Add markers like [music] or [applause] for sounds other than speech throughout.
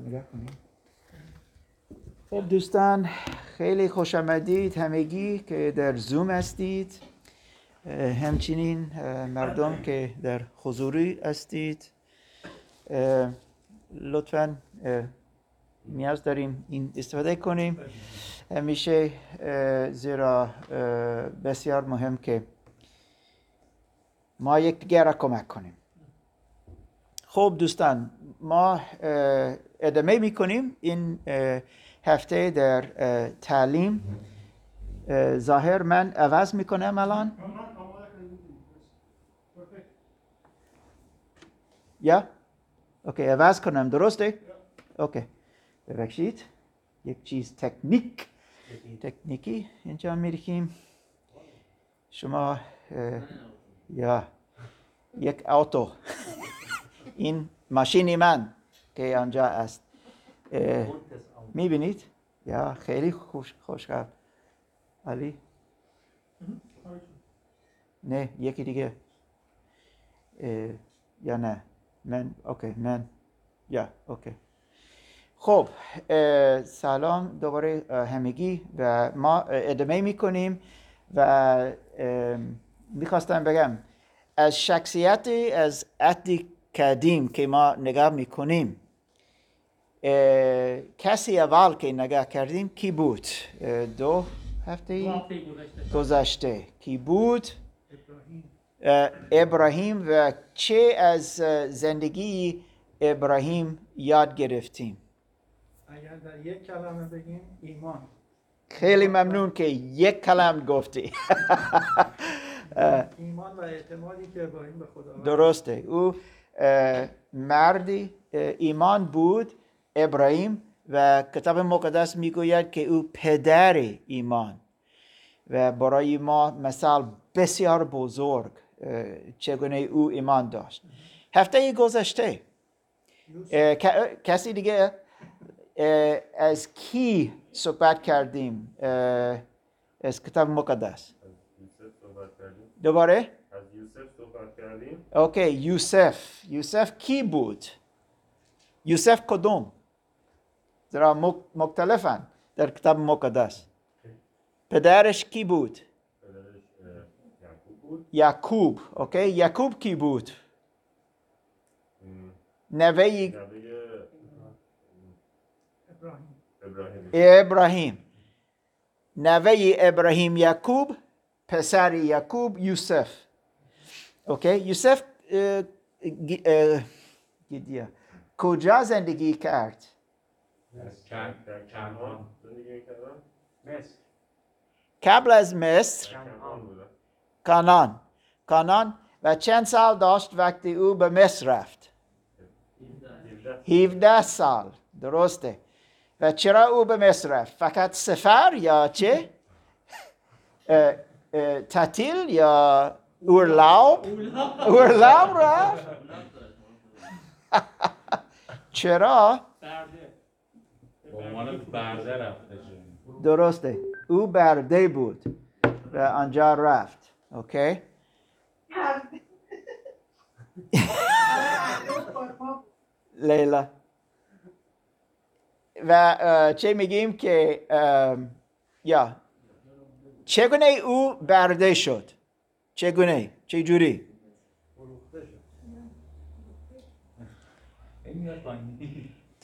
نگاه کنیم. خب دوستان خیلی خوش آمدید همگی که در زوم هستید. همچنین مردم که در حضوری هستید. لطفا نیاز داریم این استفاده کنیم. همیشه زیرا بسیار مهم که ما یکدیگر را کمک کنیم. خب دوستان ما ادامه می‌کنیم این اه، هفته در تعلیم. اه، ظاهر من عوض می‌کنم الان. یا؟ اوکی عوض کنم درسته؟ اوکی. ببخشید یک چیز تکنیک. تکنیکی اینجا میریخیم شما یا؟ یک آتو این ماشین من که آنجا است. می‌بینید؟ یا خیلی خوش خوشحال علی؟ نه یکی دیگه. یا نه. من اوکی من. یا اوکی. خب سلام دوباره همگی و ما ادامه می‌کنیم و می‌خواستم بگم از شخصیت از عهد قدیم که ما نگاه می‌کنیم. کسی اول که نگاه کردیم کی بود؟ دو هفته گذشته. کی بود؟ اه، ابراهیم و چه از زندگی ابراهیم یاد گرفتیم؟ اگر در یک کلمه بگیم ایمان. خیلی ممنون که یک کلم گفتی. [laughs] ایمان و اعتمادی که ابراهیم به خدا درسته. او مردی ایمان بود ابراهیم و کتاب مقدس می‌گوید که او پدر ایمان. و برای ما مثال بسیار بزرگ چگونه او ایمان داشت. هفته گذشته کسی دیگه از کی صحبت کردیم؟ از کتاب مقدس. دوباره؟ صحبت کردیم؟ okay یوسف. یوسف کی بود؟ یوسف کدوم؟ زیرا مختلفن. در کتاب مقدس. پدرش کی بود؟ یعقوب بود. یعقوب. okay یعقوب کی بود؟ نوه ابراهیم. نوه ابراهیم یعقوب پسر یعقوب یوسف. اوکی یوسف اه، گیدیا. کجا زندگی کرد؟ قبل از مصر؟ کانان. کانان. و چند سال داشت وقتی او به مصر رفت؟ 17 17 سال. درسته. و چرا او به مصر رفت؟ فقط سفر یا چه؟ [laughs] تعطیل یا اورلاub اورلاub رفت چرا درسته او برده بود و آنجا رفت اوکی لیلا و چه میگیم که یا چگونه او برده شد چگونه؟ چه جوری؟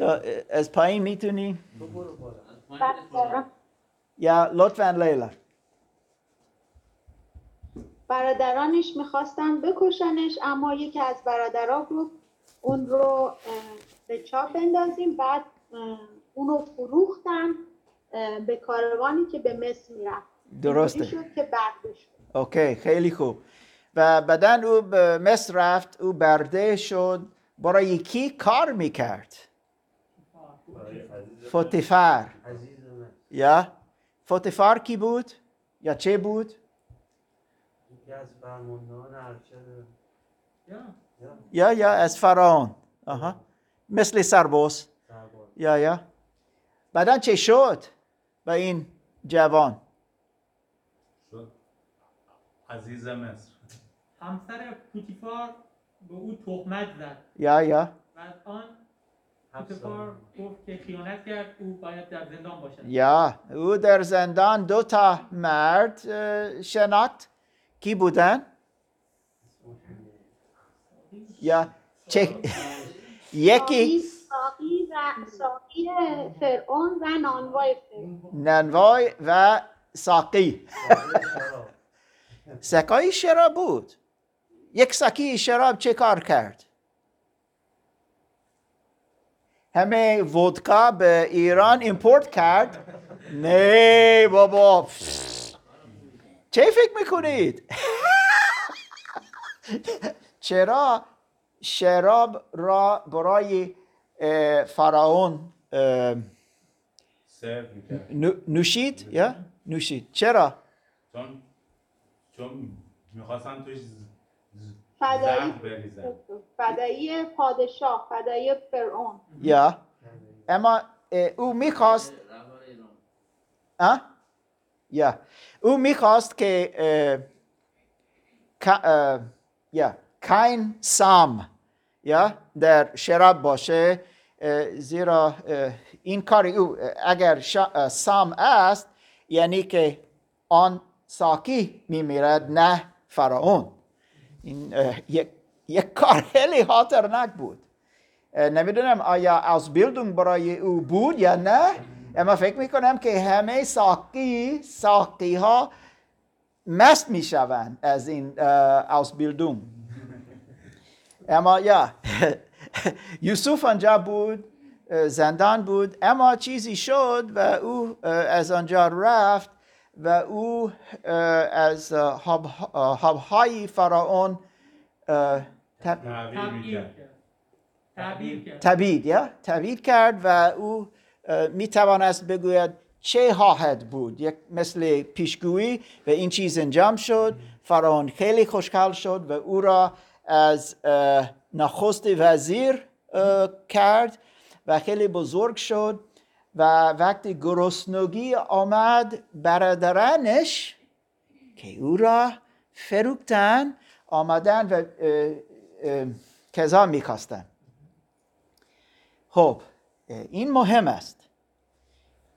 اه، از پایین می‌تونی؟ یا لطفا لیلا. برادرانش می‌خواستن بکشنش اما یکی از برادرها گفت اون رو به چاه بندازیم بعد اه، اونو فروختن به کاروانی که به مصر می‌رفت. درسته. شد که برده شد اوکی خیلی خوب. و بعدا او به مصر رفت او برده شد. برای کی کار می‌کرد؟ فوتیفر یا؟ فوتیفر کی بود؟ یا چه بود؟ یا یا از فرعون آها. مثل سرباز. یا یا. بعدا چه شد؟ با این جوان. عزیز مصر. همسر پوتیفار به او تهمت زد. یا یا. و از آن پوتفار گفت که خیانت کرد او باید در زندان باشد. یا. او در زندان دو تا مرد شناخت. کی بودن؟ یا. چه؟ [laughs] یکی. ساقی و ساقی فرعون و نانوای فرعون. ننوای و ساقی. سکای شراب بود. یک سکی شراب چه کار کرد؟ همه ودکا به ایران ایمپورت کرد. نه بابا. چه فکر می‌کنید؟ [laughs] چرا شراب را برای نو- نوشید؟ یا؟ نوشید. چرا؟ چون چون می‌خواستن توش ز- ز- فدایی فدایی پادشاه فدایی فرعون. یا. اما او می‌خواست؟ یا. او می‌خواست که یا. کاین سام یا در شراب باشه زیرا این کار او اگر سام است یعنی که آن ساکی میمیرد نه فرعون. این یک, یک کار خیلی خطرناک بود. نمی‌دونم آیا از بیلدونگ برای او بود یا نه. اما فکر می‌کنم که همه ساقی ساقی ها مست می‌شوند از این از بیلدونگ. اما یا [laughs] یوسف آنجا بود زندان بود. اما چیزی شد و او از آنجا رفت. و او از حبهای فرعون تبید یا? تبید کرد و او می توانست بگوید چه خواهد بود. یک مثل پیشگویی و این چیز انجام شد. فرعون خیلی خوشحال شد و او را از نخست وزیر کرد و خیلی بزرگ شد. و وقتی گرسنگی آمد برادرانش که او را فروختن آمدن و کذا می‌خواستن. خب این مهم است.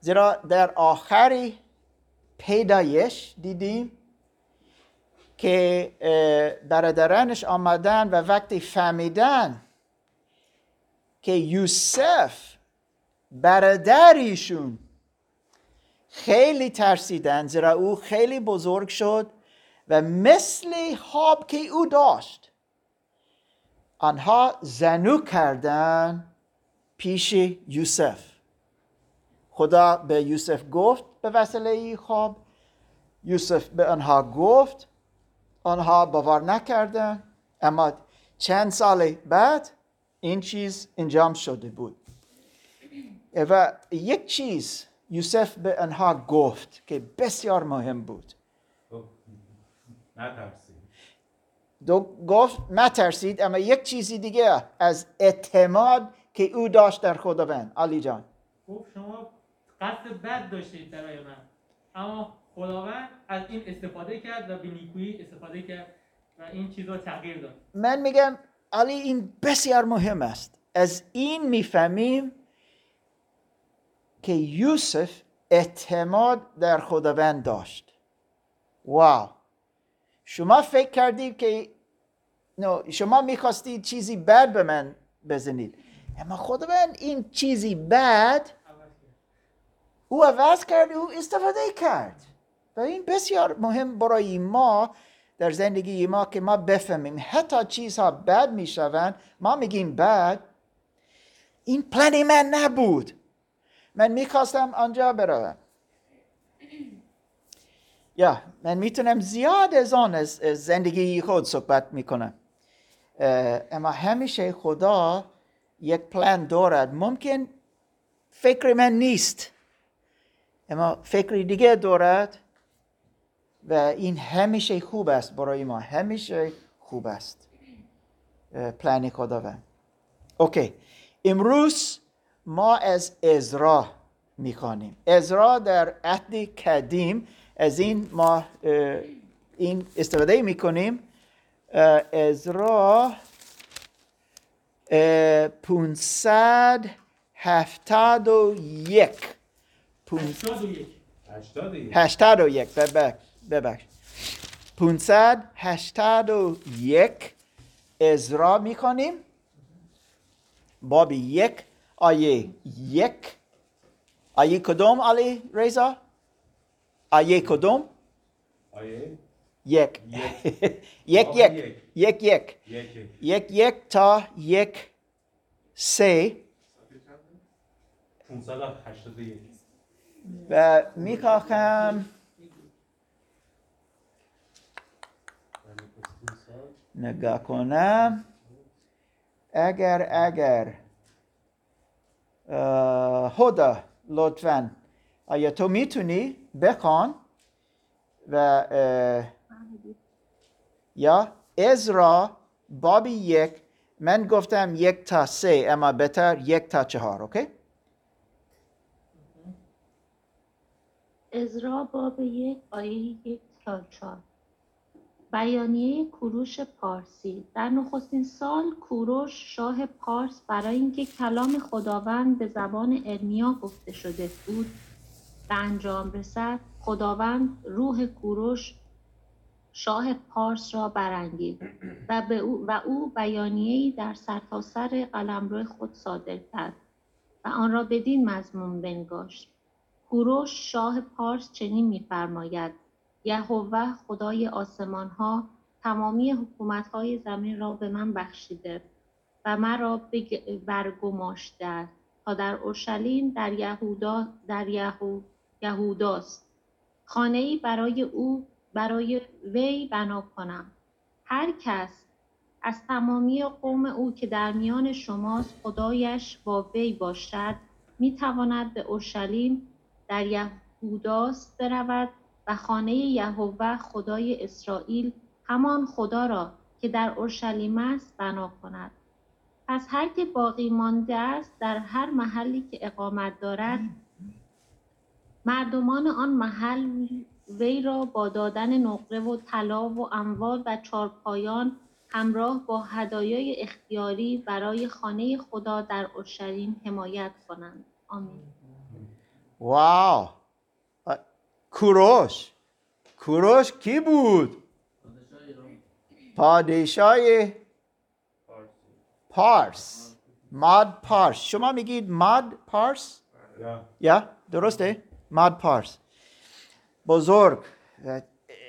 زیرا در آخری پیدایش دیدیم که برادرانش آمدن و وقتی فهمیدن که یوسف برادریشون. خیلی ترسیدن زیرا او خیلی بزرگ شد و مثل خواب که او داشت. آنها زنو کردن پیش یوسف. خدا به یوسف گفت به وسیله این خواب. یوسف به آنها گفت آنها باور نکردن اما چند سال بعد این چیز انجام شده بود. و یک چیز یوسف به آنها گفت که بسیار مهم بود. گفت نترسید. دو گفت ترسید اما یک چیزی دیگه از اعتماد که او داشت در خداوند. علی جان. گفت شما قصد بد داشتید برای من. اما خداوند از این استفاده کرد و به نیکویی استفاده کرد و این چیز رو تغییر داد. من میگم علی این بسیار مهم است. از این می‌فهمیم که یوسف اعتماد در خداوند داشت. واو! شما فکر کردید که no, شما می‌خواستید چیزی بد به من بزنید. اما خداوند این چیزی بد. او عوض کرد او استفاده کرد. و این بسیار مهم برای ما در زندگی ما که ما بفهمیم حتی چیزها بد می‌شوند ما میگیم بد. این پلن من نبود. من می‌خواستم آنجا بروم. یا من می‌تونم زیاد از آن از زندگی خود صحبت می‌کنم. اما همیشه خدا یک پلان دارد. ممکن فکر من نیست. اما فکری دیگه دارد و این همیشه خوب است برای ما. همیشه خوب است. پلان خداوند. اوکی. امروز ما از ازرا می‌خوانیم. ازرا در عهد قدیم از این ما این استفاده می‌کنیم. ازرا اه، 500 هفتاد و یک. پون- 81 هشتاد یک. هشتاد و یک. ببخش ببخش. 581 ازرا می‌کنیم باب یک. آیه یک. آیه کدوم علی رضا؟ آیه کدوم؟ آیه یک. یک. [laughs] یک یک. یک. یک یک. تا یک سه. 581 و می‌خواهم نگاه کنم. اگر اگر هدا لطفا. آیا تو می‌تونی بخوان و یا ازرا باب یک من گفتم یک تا سه اما بهتر یک تا چهار اوکی؟ ازرا باب یک آیه یک تا چهار. بیانیه کوروش پارسی. در نخستین سال کوروش شاه پارس برای اینکه کلام خداوند به زبان ارمیا گفته شده بود به انجام رسد خداوند روح کوروش شاه پارس را برانگیخت و, به او و او بیانیه‌ای در سرتاسر قلمرو خود صادر کرد و آن را بدین مضمون بنگاشت. کوروش شاه پارس چنین می‌فرماید یهوه خدای آسمان ها تمامی حکومت های زمین را به من بخشیده و مرا برگماشته است تا در اورشلیم در یهودا در یهو یهوداست. خانه ای برای او برای وی بنا کنم. هر کس از تمامی قوم او که در میان شماست خدایش با وی باشد می تواند به اورشلیم در یهوداست برود و خانه یهوه خدای اسرائیل همان خدا را که در اورشلیم است بنا کند. پس هر که باقی مانده است در هر محلی که اقامت دارد مردمان آن محل وی را با دادن نقره و طلا و اموال و چارپایان همراه با هدایای اختیاری برای خانه خدا در اورشلیم حمایت کنند. آمین. واو! کوروش. کوروش کی بود? پادشاه پارس. ماد پارس. شما میگید ماد پارس؟ یا. درسته. ماد پارس. بزرگ.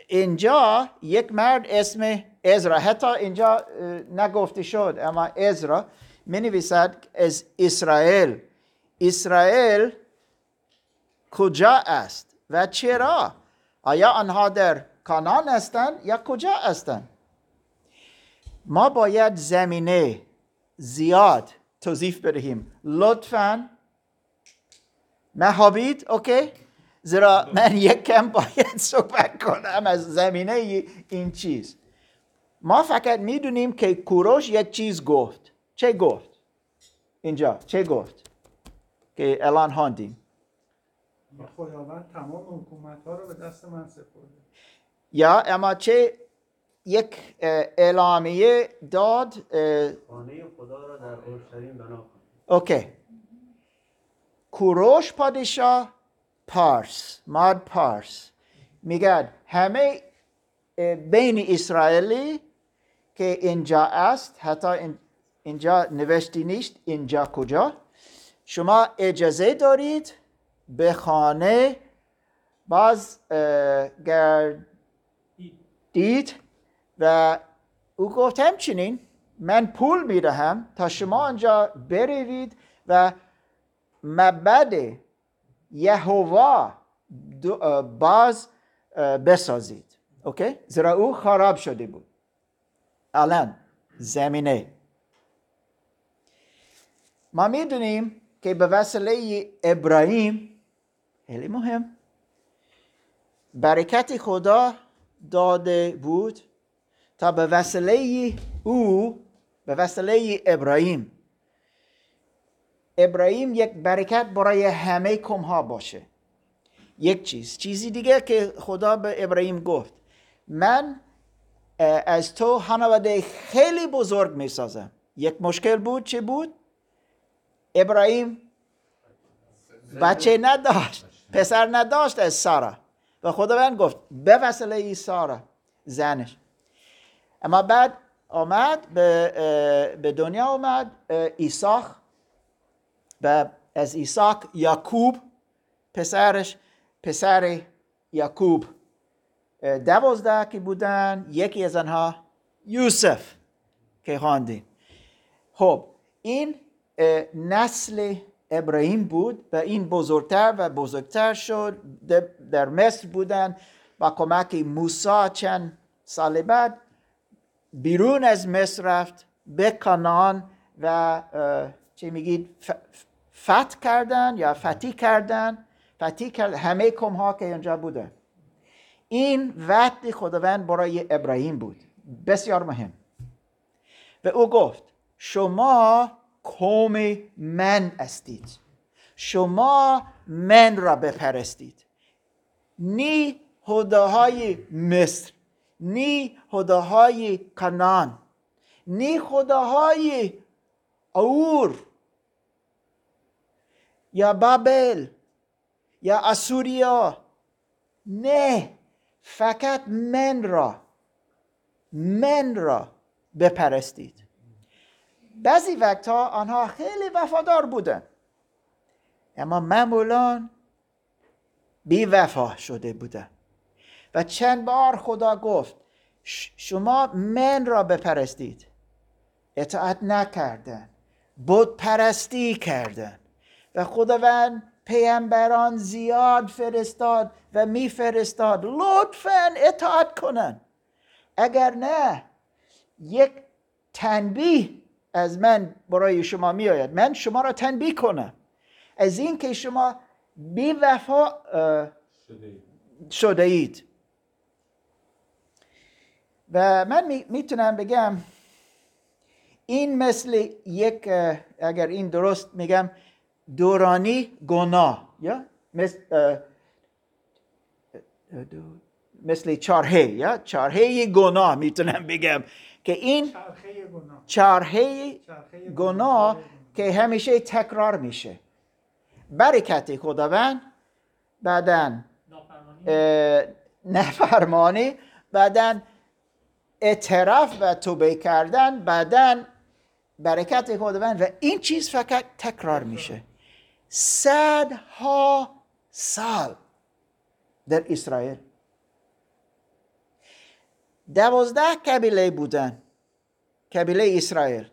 اینجا یک مرد اسم ازرا حتی اینجا نگفته شد اما ازرا می نویسد از اسرائیل. اسرائیل کجا است؟ و چرا؟ آیا آنها در کانان هستند یا کجا هستند؟ ما باید زمینه زیاد توضیح بدهیم. لطفا. محابید اوکی. زیرا من یک کم باید صحبت کنم از زمینه این چیز. ما فقط می‌دونیم که کوروش یک چیز گفت. چه گفت؟ اینجا چه گفت؟ که الان خواندیم. خداوند تمام حکومت ها رو به دست من سپرده. یا اما چه یک اعلامیه داد خانه خدا را در اورشلیم بنا اوکی. کوروش پادشاه پارس ماد پارس. میگه همه بین اسرائیلی که اینجا است حتی این- اینجا نوشته نیست اینجا کجا. شما اجازه دارید به خانه باز گردید و او گفت همچنین من پول می‌دهم تا شما آنجا بروید و مبد اه، باز بسازید. اوکی؟ زیرا او خراب شده بود. الان زمینه. ما می‌دونیم که به وسیله ابراهیم خیلی مهم. برکت خدا داده بود تا به وسیله او به وسیله ابراهیم. ابراهیم یک برکت برای همه کم ها باشه. یک چیز چیزی دیگه که خدا به ابراهیم گفت. من از تو خانواده خیلی بزرگ می سازم یک مشکل بود چه بود؟ ابراهیم بچه نداشت. پسر نداشت از سارا. و خداوند گفت به وسیله ای سارا زنش. اما بعد آمد به, به دنیا آمد اه، ایساق. و از ایساق یعقوب پسرش پسر یعقوب دوازده که بودن یکی از آنها یوسف که خواندیم. خب این نسل ابراهیم بود و این بزرگتر و بزرگتر شد در- مصر بودن با کمک موسی چند سال بعد بیرون از مصر رفت به کنعان و چی میگید فتح کردن یا فتح کردن. فتح کرد همه کم ها که اینجا بودن. این وعد خداوند برای ابراهیم بود. بسیار مهم. و او گفت شما قوم من هستید شما من را بپرستید. نی خداهای مصر نی خداهای کنان نی خداهای اور یا بابل یا اسوریا. نه فقط من را من را بپرستید. بعضی وقتها آنها خیلی وفادار بودن اما معمولا بی وفا شده بودن و چند بار خدا گفت شما من را بپرستید. اطاعت نکردن بود پرستی کردن و خداوند پیامبران زیاد فرستاد و میفرستاد. لطفا اطاعت کنن اگر نه یک تنبیه از من برای شما می آید من شما را تنبیه کنم. از اینکه شما بی وفا شده ای. شده اید و من می‌تونم بگم این مثل یک اگر این درست میگم دورانی گناه یا مثل مثل چارهه یا چارهه گناه می‌تونم بگم که این چرخه گناه. چارهه چرخه گناه. که همیشه تکرار میشه. برکت خداوند اه، نفرمانی بعدا اعتراف و توبه کردن بعدا برکت خداوند و این چیز فقط تکرار. میشه. صدها سال در اسرائیل. دوازده قبیله بودن. قبیله اسرائیل.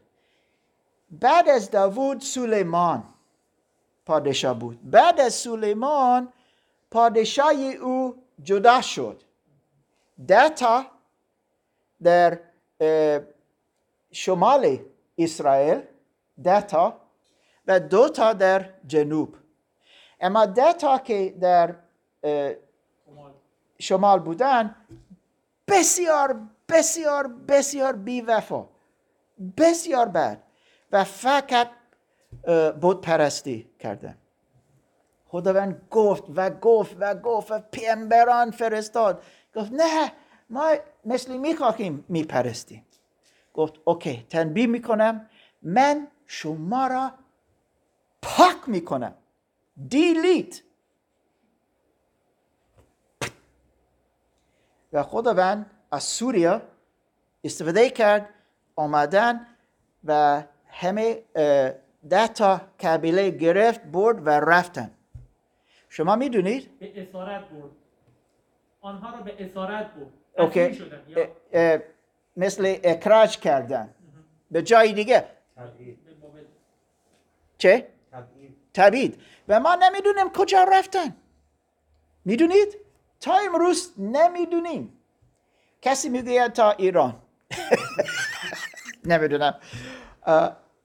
بعد از داوود سلیمان پادشاه بود. بعد از سلیمان پادشاهی او جدا شد. ده در شمال اسرائیل ده و دو در جنوب. اما ده که در شمال. بودن بسیار بسیار بسیار بی وفا بسیار بد و فقط بت پرستی کردن. خداوند گفت و گفت و گفت و پیامبران فرستاد. گفت نه ما مثل می‌خواهیم میپرستیم. گفت اوکی تنبیه می‌کنم. من شما را پاک می‌کنم. دیلیت و خداوند از سوریا استفاده کرد آمدن و همه ده تا قبیله گرفت برد و رفتن. شما می‌دونید؟ به اسارت برد. آنها را به اسارت برد. اوکی. شدن یا اه، اه، مثل اکراج کردن. به جای دیگه. تبعید. چه؟ تبعید. تبید و ما نمی‌دونیم کجا رفتن. می‌دونید؟ تا امروز نمی‌دونیم. کسی میگه تا ایران. [laughs] نمی‌دونم.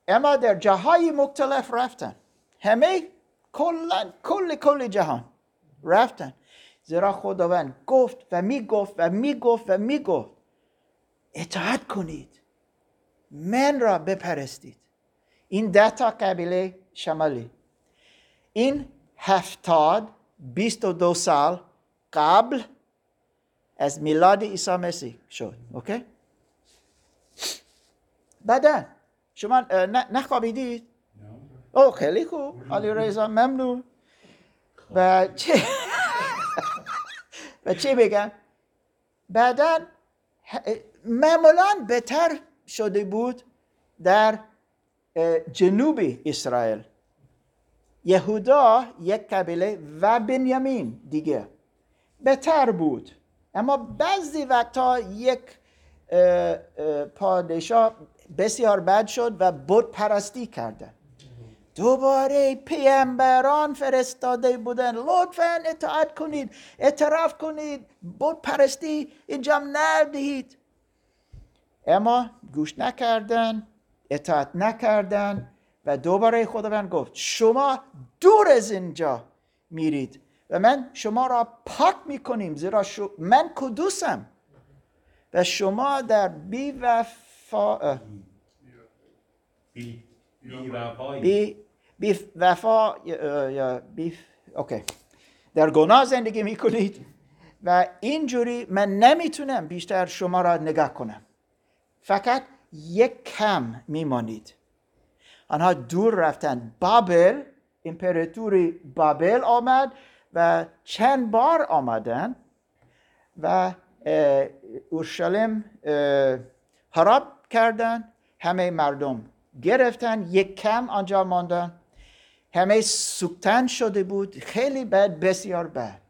اما در جاهای مختلف رفتن. همه کلا کل کل جهان رفتن. زیرا خداوند گفت و می‌گفت و می‌گفت و می‌گفت اطاعت کنید. من را بپرستید. این ده تا قبیله شمالی. این هفتاد بیست و دو سال قبل از میلاد عیسی مسیح شد. اوکی؟ بعدا شما نخوابیدید. او خیلی خوب. علی رضا ممنون. و چه؟ [laughs] و چی بگم؟ بعدا معمولا بهتر شده بود در جنوب اسرائیل. یهودا یک قبیله و بنیامین دیگه. بهتر بود. اما بعضی وقتا یک اه، اه، پادشاه بسیار بد شد و بود پرستی کرده دوباره پیامبران فرستاده بودن. لطفا اطاعت کنید اعتراف کنید بود پرستی انجام ندهید. اما گوش نکردن اطاعت نکردن و دوباره خداوند گفت شما دور از اینجا میرید و من شما را پاک می‌کنیم زیرا من کدوسم؟ و شما در بی وفا بی بی بی, وفا یا بی اوکی. در گناه زندگی می‌کنید و اینجوری من نمی‌تونم بیشتر شما را نگاه کنم. فقط یک کم میمانید. آنها دور رفتن. بابل امپراتوری بابل آمد و چند بار آمدن و اورشلیم خراب کردن همه مردم گرفتن یک کم آنجا ماندن. همه سوختن شده بود خیلی بد بسیار بد.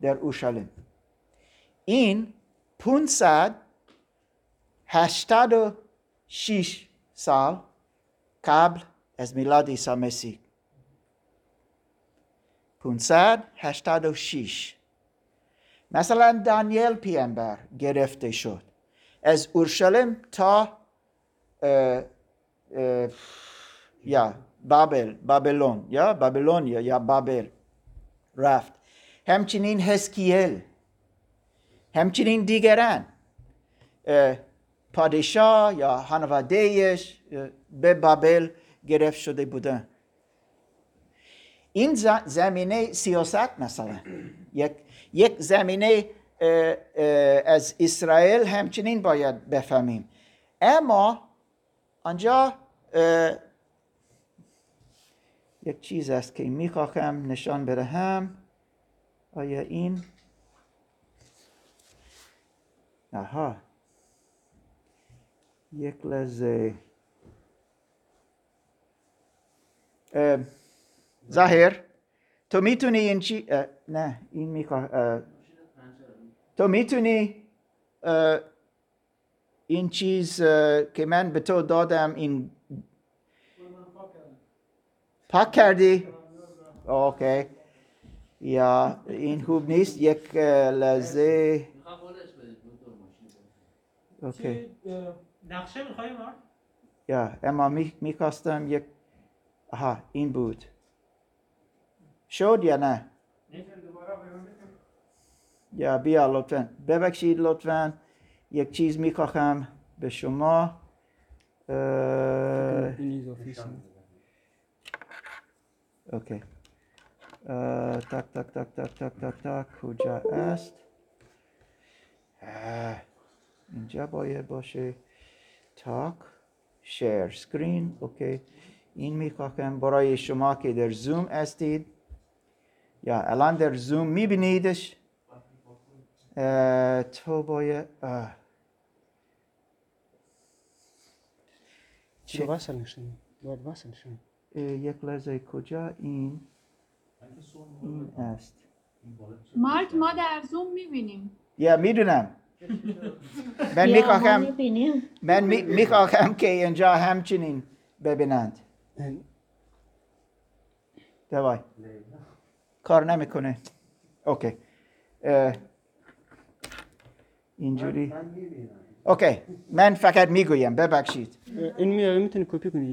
در اورشلیم. این 500 هشتاد و شیش سال قبل از میلاد عیسی مسیح. 586 مثلا دانیل پیامبر گرفته شد. از اورشلیم تا اه، اه، یا بابل بابلون یا بابلونیا یا بابل رفت. همچنین هسکیل همچنین دیگران اه، پادشاه یا خانوادهش اه، به بابل گرفت شده بودن این زمینه سیاست مثلا. یک, یک زمینه از اسرائیل همچنین باید بفهمیم. اما آنجا یک چیز است که می‌خواهم نشان بدهم آیا این؟ آها. یک لحظه. اه، ظاهر تو می‌تونی این چی نه این می‌خواه تو می‌تونی این چیز که من به تو دادم این پاک کردی؟ اوکی. یا این خوب نیست یک لحظه. اوکی. نقشه میخوایی ما یا اما می می‌خواستم یک آها این بود. شد یا نه؟ یا بیا لطفا ببخشید لطفا یک چیز می‌خواهم به شما okay تک تک تک تک تک تک تک کجا است اینجا باید باشه تاک share screen okay این می‌خواهم برای شما که در زوم هستید یا الان در زوم میبینیدش باید اه. Lo vas a nişan. Lo vas a nişan. اه، یک لحظه کجا؟ این. این است. مارک ما در زوم می‌بینیم. یا می‌دونم. من می‌خواهم. من می- می‌خواهم که اینجا همچنین ببینند. دوای. کار نمی‌کنه. اوکی. اینجوری. okay من فقط می‌گویم. ببخشید. این میاره می‌تونی کپی کنی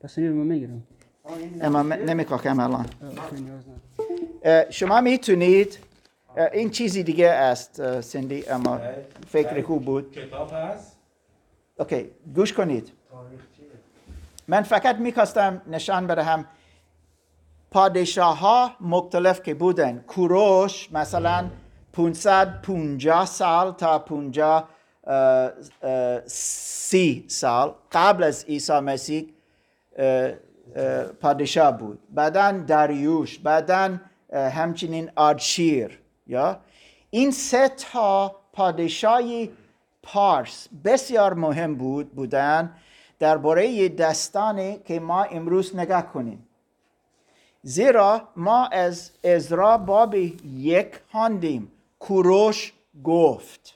پس این رو من می‌گیرم. اما من نمی‌خواهم الان. شما می‌تونید این چیزی دیگه است سندی اما فکر خوب بود. کتاب هست؟ okay گوش کنید. من فقط می‌خواستم نشان بدهم. پادشاه ها مختلف که بودن. کوروش مثلا 550 سال تا 50 اه، اه، سی سال قبل از عیسی مسیح اه، اه، پادشاه بود. بعدا داریوش بعدا همچنین آرشیر یا؟ این سه تا پادشاهی پارس بسیار مهم بود بودن درباره دستانی که ما امروز نگاه کنیم. زیرا ما از ازرا باب یک خواندیم. کوروش گفت.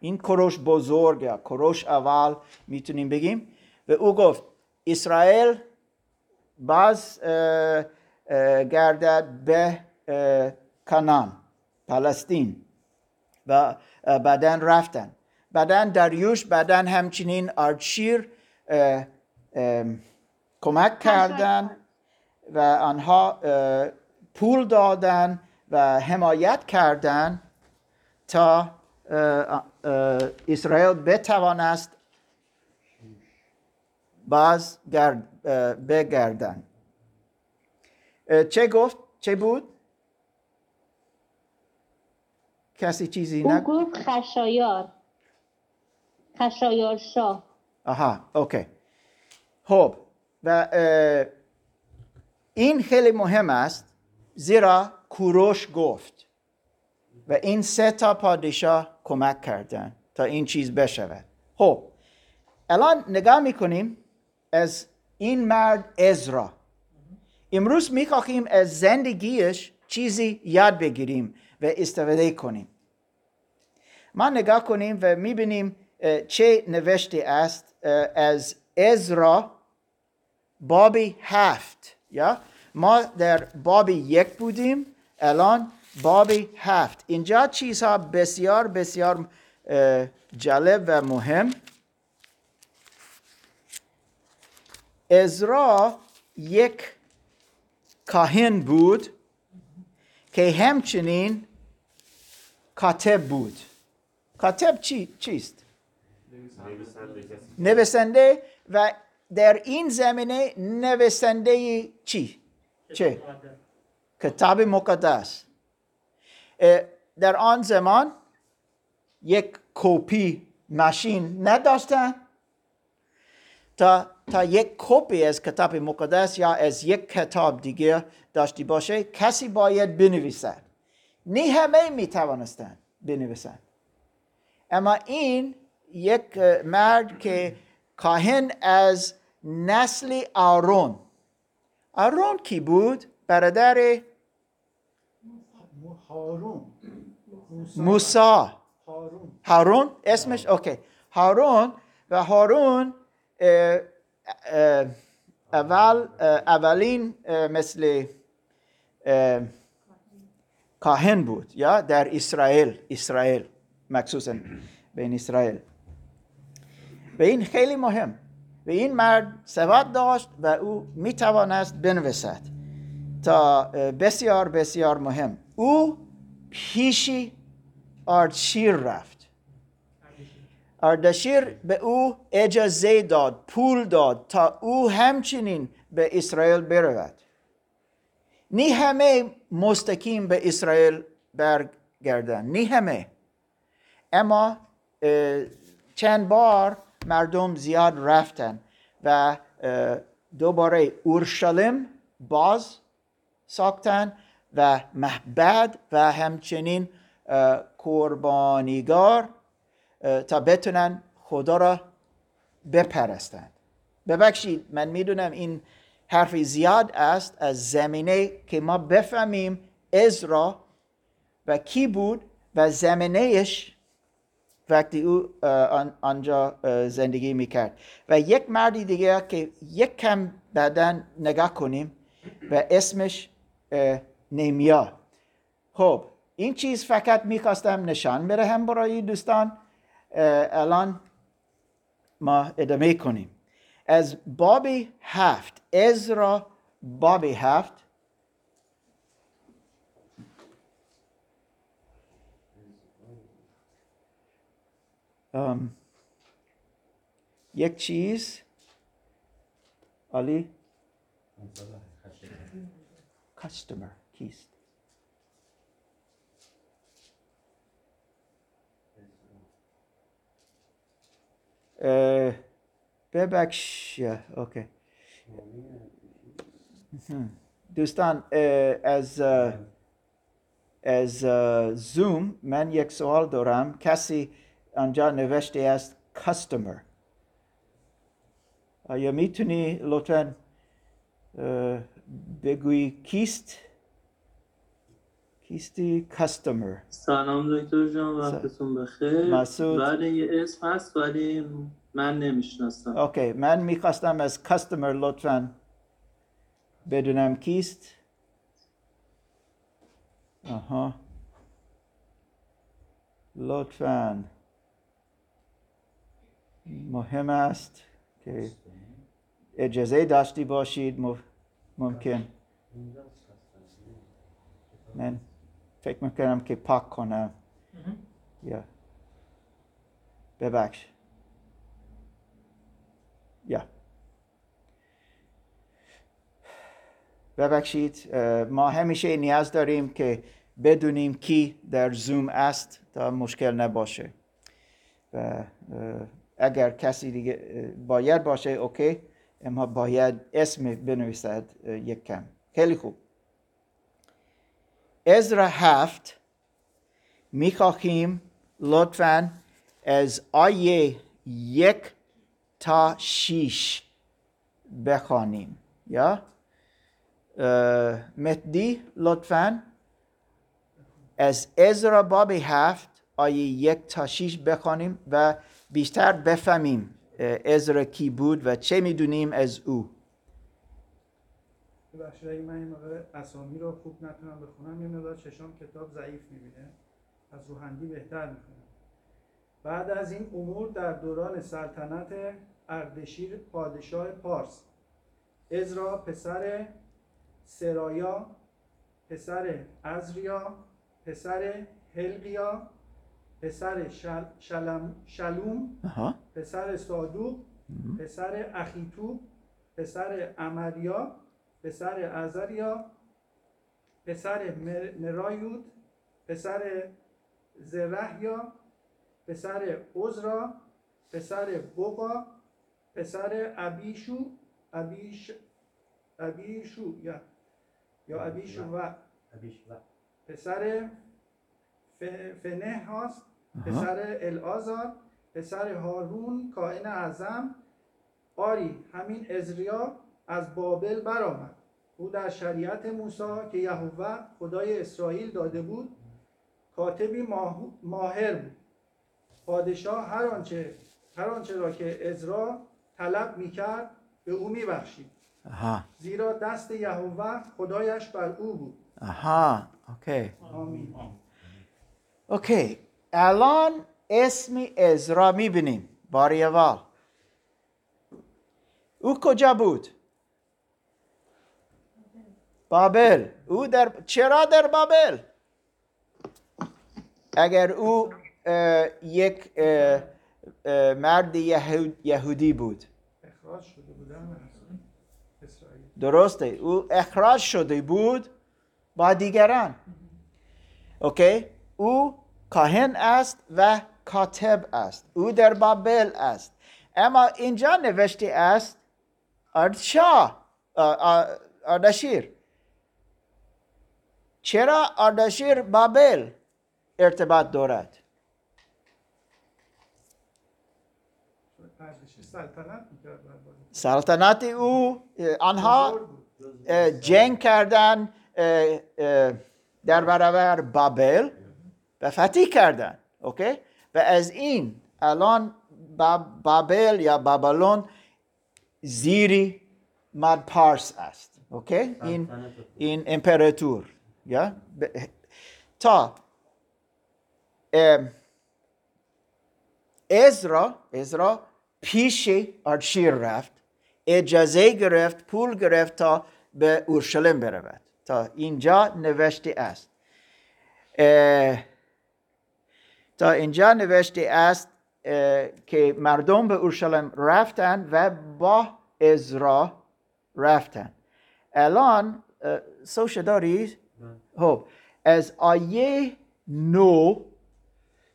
این کوروش بزرگ یا کوروش اول می‌تونیم بگیم. و او گفت اسرائیل باز گردد به کنان پلستین و بعدن رفتن. بعدن داریوش بعدن همچنین ام، کمک کردن و آنها پول دادن و حمایت کردن تا اسرائیل بتوانست باز بگردن چه گفت؟ چه بود؟ کسی چیزی او نگفت؟ گفت خشایار خشایار شاه آها اوکی خب و این خیلی مهم است زیرا کوروش گفت و این سه تا پادشاه کمک کردن تا این چیز بشود. خب الان نگاه می‌کنیم از این مرد ازرا امروز می‌خواهیم از زندگیش چیزی یاد بگیریم و استفاده کنیم. ما نگاه کنیم و می‌بینیم چه نوشته است از ازرا بابی هفت. یا ما در بابی یک بودیم الان بابی هفت. اینجا چیزها بسیار بسیار جالب و مهم. ازرا یک کاهن بود که همچنین کاتب بود. کاتب چی چیست؟ نویسنده. و در این زمینه نویسنده چی؟ چه؟ کتاب مقدس. در آن زمان یک کپی ماشین نداشتن. تا تا یک کپی از کتاب مقدس یا از یک کتاب دیگه داشتی باشه کسی باید بنویسد نه همه می توانستند بنویسند اما این یک مرد که کاهن از نسل آرون. آرون کی بود؟ برادر هارون. موسی. هارون. اسمش اوکی. هارون و هارون اه، اه، اول اولین مثل اه، کاهن بود یا در اسرائیل اسرائیل مخصوصا بین اسرائیل. و این خیلی مهم. و این مرد سواد داشت و او می توانست بنویسد تا بسیار بسیار مهم. او پیشی آرشیر رفت. اردشیر به او اجازه داد پول داد تا او همچنین به اسرائیل برود. نی همه مستقیم به اسرائیل برگردن نی همه. اما چند بار مردم زیاد رفتن و دوباره اورشلیم باز ساختن و محبد و همچنین قربانیگار تا بتونن خدا را بپرستند. ببخشید من می‌دونم این حرف زیاد است از زمینه که ما بفهمیم ازرا و کی بود و زمینهش وقتی او آنجا زندگی می‌کرد. و یک مردی دیگه که یک کم بعدا نگاه کنیم و اسمش اه، نیمیا خب این چیز فقط می‌خواستم نشان بدهم برای دوستان. الان ما ادامه کنیم. از باب هفت ازرا باب هفت. ام، یک چیز. علی کاستمر کیست؟ ببخش اوکی. دوستان از از زوم من یک سوال دارم. کسی آنجا نوشته است customer. آیا می‌تونی لطفا بگویی کیست؟ کیستی customer. سلام دکتر جان وقتتون بخیر. مسعود. بله یه اسم هست ولی من نمی‌شناسم. اوکی من می‌خواستم از کاستمر لطفا بدونم کیست. آها. لطفا. مهم است که اجازه داشتی باشید ممکن. من فکر می‌کنم که پاک کنم یا. ببخش. یا. ببخشید اه، ما همیشه نیاز داریم که بدونیم کی در زوم است تا مشکل نباشه. و اگر کسی دیگه باید باشه اوکی. اما باید اسم بنویسد یک کم. خیلی خوب. ازرا هفت می‌خواهیم لطفا از آیه یک تا شیش بخوانیم. یا؟ مهدی لطفا از ازرا باب هفت آیه یک تا شیش بخوانیم و بیشتر بفهمیم ازرا کی بود و چه می‌دونیم از او. ببخشید اگه من این مقدار اسامی رو خوب نتونم بخونم یه مقدار چشام کتاب ضعیف می‌بینه. از روحندی بهتر می‌خونم. بعد از این امور در دوران سلطنت اردشیر پادشاه پارس. ازرا پسر سرایا پسر ازریا پسر هلقیا پسر شل شلم شلوم آها. پسر صادوق پسر اخیتوب پسر امریا پسر ازریا پسر مر- مرایود پسر زرحیا پسر عزرا پسر بقا پسر ابیشو ابیش ابیشو یا یا ابیشو و. پسر ف- فنهاس پسر الازار پسر هارون کائن اعظم آری همین ازریا از بابل برآمد. او در شریعت موسی که یهوه خدای اسرائیل داده بود کاتبی ماه- ماهر بود. پادشاه هر آنچه هر آنچه را که ازرا طلب می‌کرد به او میبخشید. زیرا دست یهوه خدایش بر او بود. آها. اوکی. آمین. اوکی. الان اسم ازرا می‌بینیم. بار اول او کجا بود؟ بابل. او در چرا در بابل؟ اگر او اه، یک اه، اه، مرد یهود- یهودی بود. اخراج شده بودن از اسرائیل. درسته. او اخراج شده بود با دیگران. اوکی؟ او کاهن است و کاتب است. او در بابل است. اما اینجا نوشته است آ- اردشیر چرا اردشیر بابل ارتباط دارد؟ سلطنت او آنها جنگ کردن در برابر بابل و فتح کردن okay؟ و از این الان با- بابل یا Babylon زیری مد پارس است okay؟ این این امپراتور. ب- تا ازرا ازرا پیش آرشیر رفت. اجازه گرفت پول گرفت تا به اورشلیم برود. تا اینجا نوشته است. تا اینجا نوشته است که مردم به اورشلیم رفتن و با ازرا رفتن. الان اه، سوشه داری؟ خب از آیه نو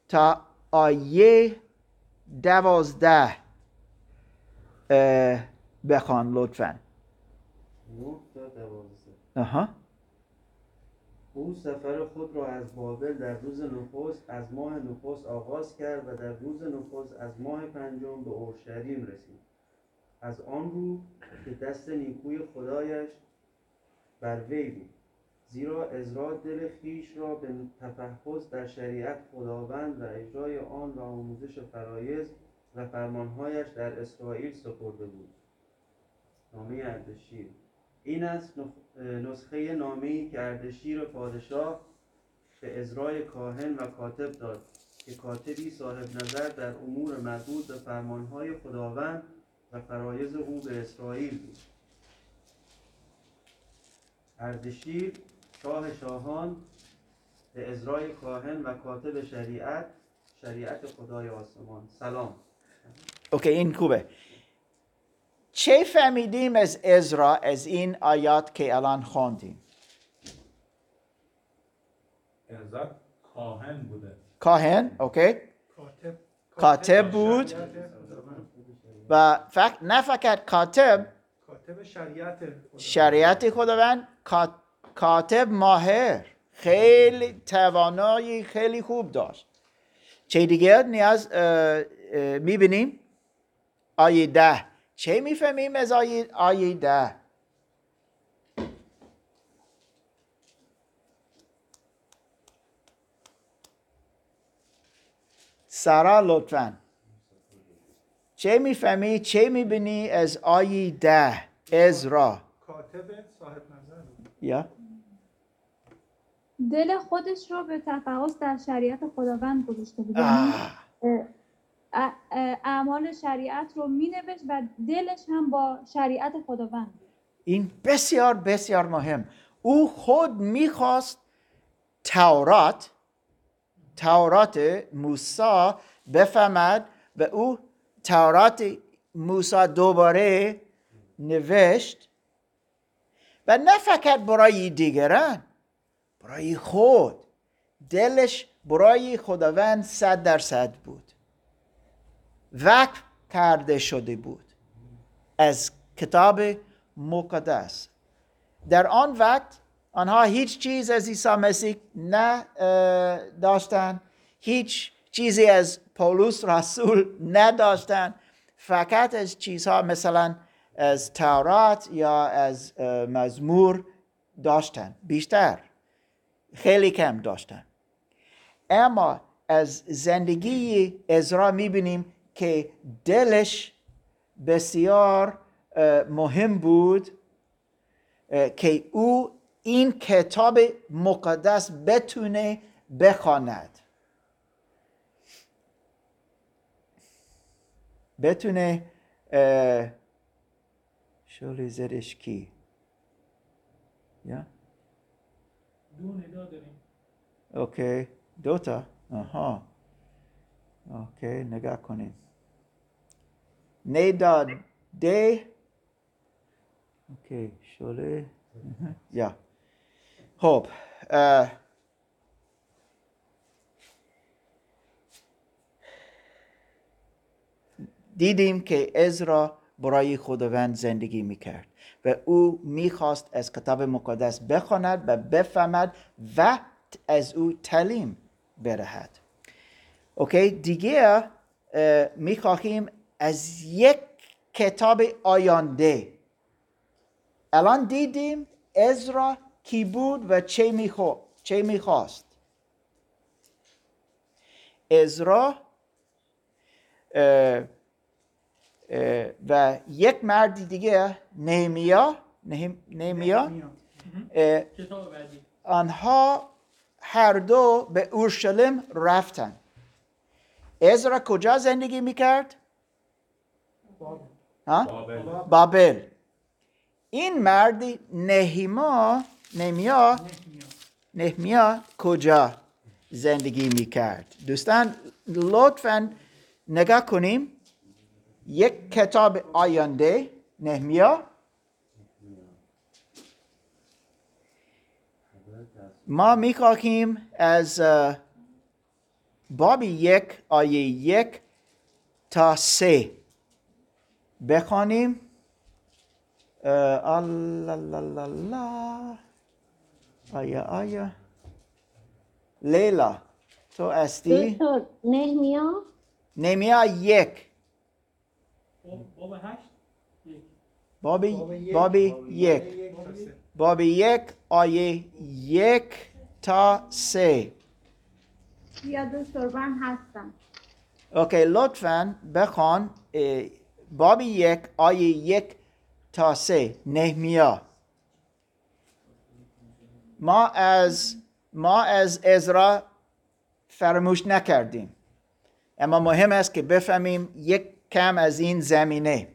تا آیه دوازده بخوان لطفا. نه تا دوازده. آها. او سفر خود را از بابل در روز نخست از ماه نخست آغاز کرد و در روز نخست از ماه پنجم به اورشلیم رسید. از آن رو که دست نیکوی خدایش بر وی بود. زیرا ازرا دل خیش را به تفحص در شریعت خداوند و اجرای آن و آموزش فرایض و فرمانهایش در اسرائیل سپرده بود. نامه اردشیر. این نخ- نسخه نامه‌ای که اردشیر پادشاه به ازرای کاهن و کاتب داد که کاتبی صاحب نظر در امور مربوط به فرمانهای خداوند و فرایض او به اسرائیل بود. اردشیر شاه شاهان به ازرای کاهن و کاتب شریعت شریعت خدای آسمان. سلام. okay این خوبه. چه فهمیدیم از ازرا از این آیات که الان خوندیم ازاد کاهن بوده. کاهن؟ okay. کاتب. کاتب بود. و فقط نه فقط کاتب. کاتب شریعت خداوند. شریعت خداوند کات- کاتب ماهر. خیلی توانایی خیلی خوب داشت. چه دیگه نیاز می‌بینیم؟ آیه ده. چه می‌فهمیم از آیه, آیه ده؟ سارا لطفا. چه می‌فهمی؟ چه می‌بینی از آیه ده؟ ازرا کاتب صاحب نظر یا؟ دل خودش رو به تفحص در شریعت خداوند گذاشته بود یعنی اعمال شریعت رو می نوشت و دلش هم با شریعت خداوند. بود. این بسیار بسیار مهم. او خود می‌خواست تورات تورات موسی بفهمد و او تورات موسی دوباره نوشت و نه فقط برای دیگران. برای خود. دلش برای خداوند صد درصد بود. وقف کرده شده بود. از کتاب مقدس. در آن وقت آنها هیچ چیز از عیسی مسیح نه اه، داشتند. هیچ چیزی از پولس رسول نداشتند. فقط از چیزها مثلا از تورات یا از مزمور داشتند. بیشتر. خیلی کم داشتند اما از زندگی ازرا می‌بینیم که دلش بسیار مهم بود که او این کتاب مقدس بتونه بخواند. بتونه اه، شغل زدش کی یا؟ دو ندا اوکی. دوتا آها. اوکی نگاه کنیم ندا ده اوکی شله [laughs] یا. خب دیدیم که ازرا برای خداوند زندگی می‌کرد. و او می‌خواست از کتاب مقدس بخواند و بفهمد و از او تعلیم بدهد اوکی دیگه اه، می‌خواهیم از یک کتاب آینده. الان دیدیم ازرا کی بود و چه میخو چه می‌خواست؟ ازرا و یک مرد دیگه نهمیا نهم- نهمیا؟ آنها هر دو به اورشلیم رفتن. ازرا کجا زندگی می‌کرد؟ بابل. بابل. این مرد نهیما نهمیا؟ نهمیا. نهمیا کجا زندگی می‌کرد؟ دوستان لطفا نگاه کنیم. یک کتاب آینده نهمیا. ما می‌خواهیم از باب یک آیه یک تا سه بخوانیم. الله. آیا آیا لیلا تو استی نهمیا نمیا یک. باب باب هشت یک. بابی یک. بابی یک آیه یک تا سه. یا دکتر من هستم. اوکی لطفا بخوان اه، بابی یک آیه یک تا سه. نهمیا. ما از ما از ازرا فراموش نکردیم. اما مهم است که بفهمیم یک کم از این زمینه.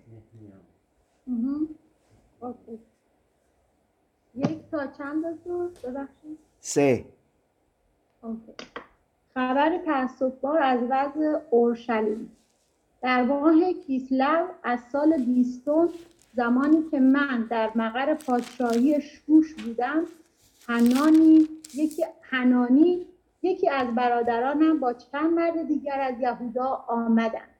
یک تا چند ببخشید. سه. اوکی. خبر تاسفبار از وضع اورشلیم. در ماه کیسلو از سال بیستم زمانی که من در مقر پادشاهی شوش بودم حنانی یکی حنانی یکی از برادرانم با چند مرد دیگر از یهودا آمدند.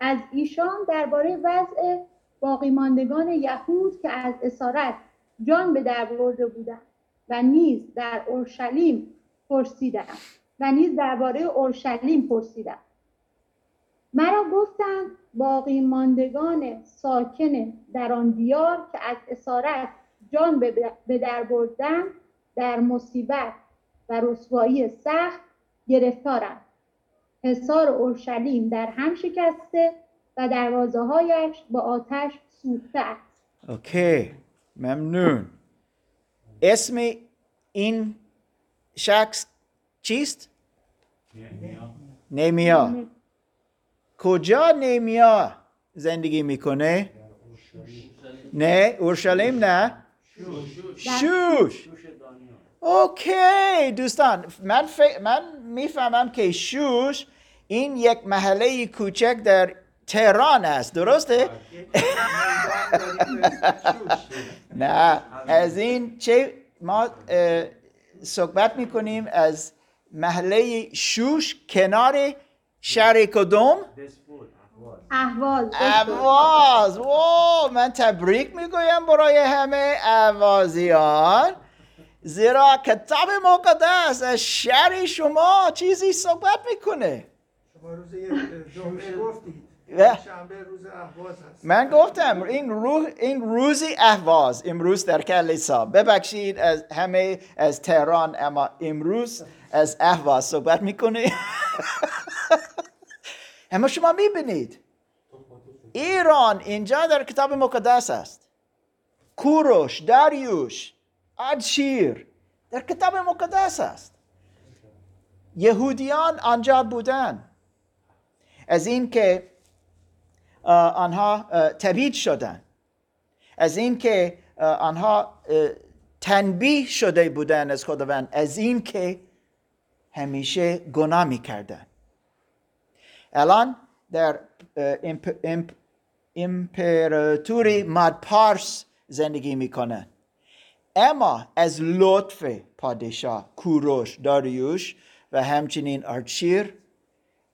از ایشان درباره وضع باقی ماندگان یهود که از اسارت جان به در برده بودند و نیز در اورشلیم پرسیدم و نیز درباره اورشلیم پرسیدم مرا گفتند باقی ماندگان ساکن در آن دیار که از اسارت جان به در بردن در مصیبت و رسوایی سخت گرفتارند. حصار اورشلیم در هم شکسته و دروازه هایش با آتش سوخته است. اوکی ممنون. اسم این شخص چیست؟ نیمیا. کجا نیمیا زندگی می‌کنه؟ نه اورشلیم نه. شوش. اوکی دوستان من, ف... من می‌فهمم که شوش این یک محله کوچک در تهران است درسته؟ نه از این چه ما صحبت می‌کنیم از محله شوش کنار شهر کدوم احواز اواز واو من تبریک می‌گویم برای همه اوازیان زیرا کتاب مقدس از شهر شما چیزی صحبت می‌کنه. شما روز جمعه گفتید. و- شنبه روز اهواز هست. من گفتم این روح این روزی اهواز امروز در کلیسا. ببخشید از همه از تهران اما امروز از اهواز صحبت می‌کنه. [laughs] اما شما می‌بینید ایران اینجا در کتاب مقدس است. کوروش داریوش ادشیر در کتاب مقدس است. یهودیان آنجا بودن. از اینکه اه، آنها اه، تبعید شدن. از اینکه اه، آنها تنبیه شده بودن از خداوند از اینکه همیشه گناه می‌کردن. الان در امپراتوری مادپارس زندگی می‌کنن اما از لطف پادشاه کوروش داریوش و همچنین آرچیر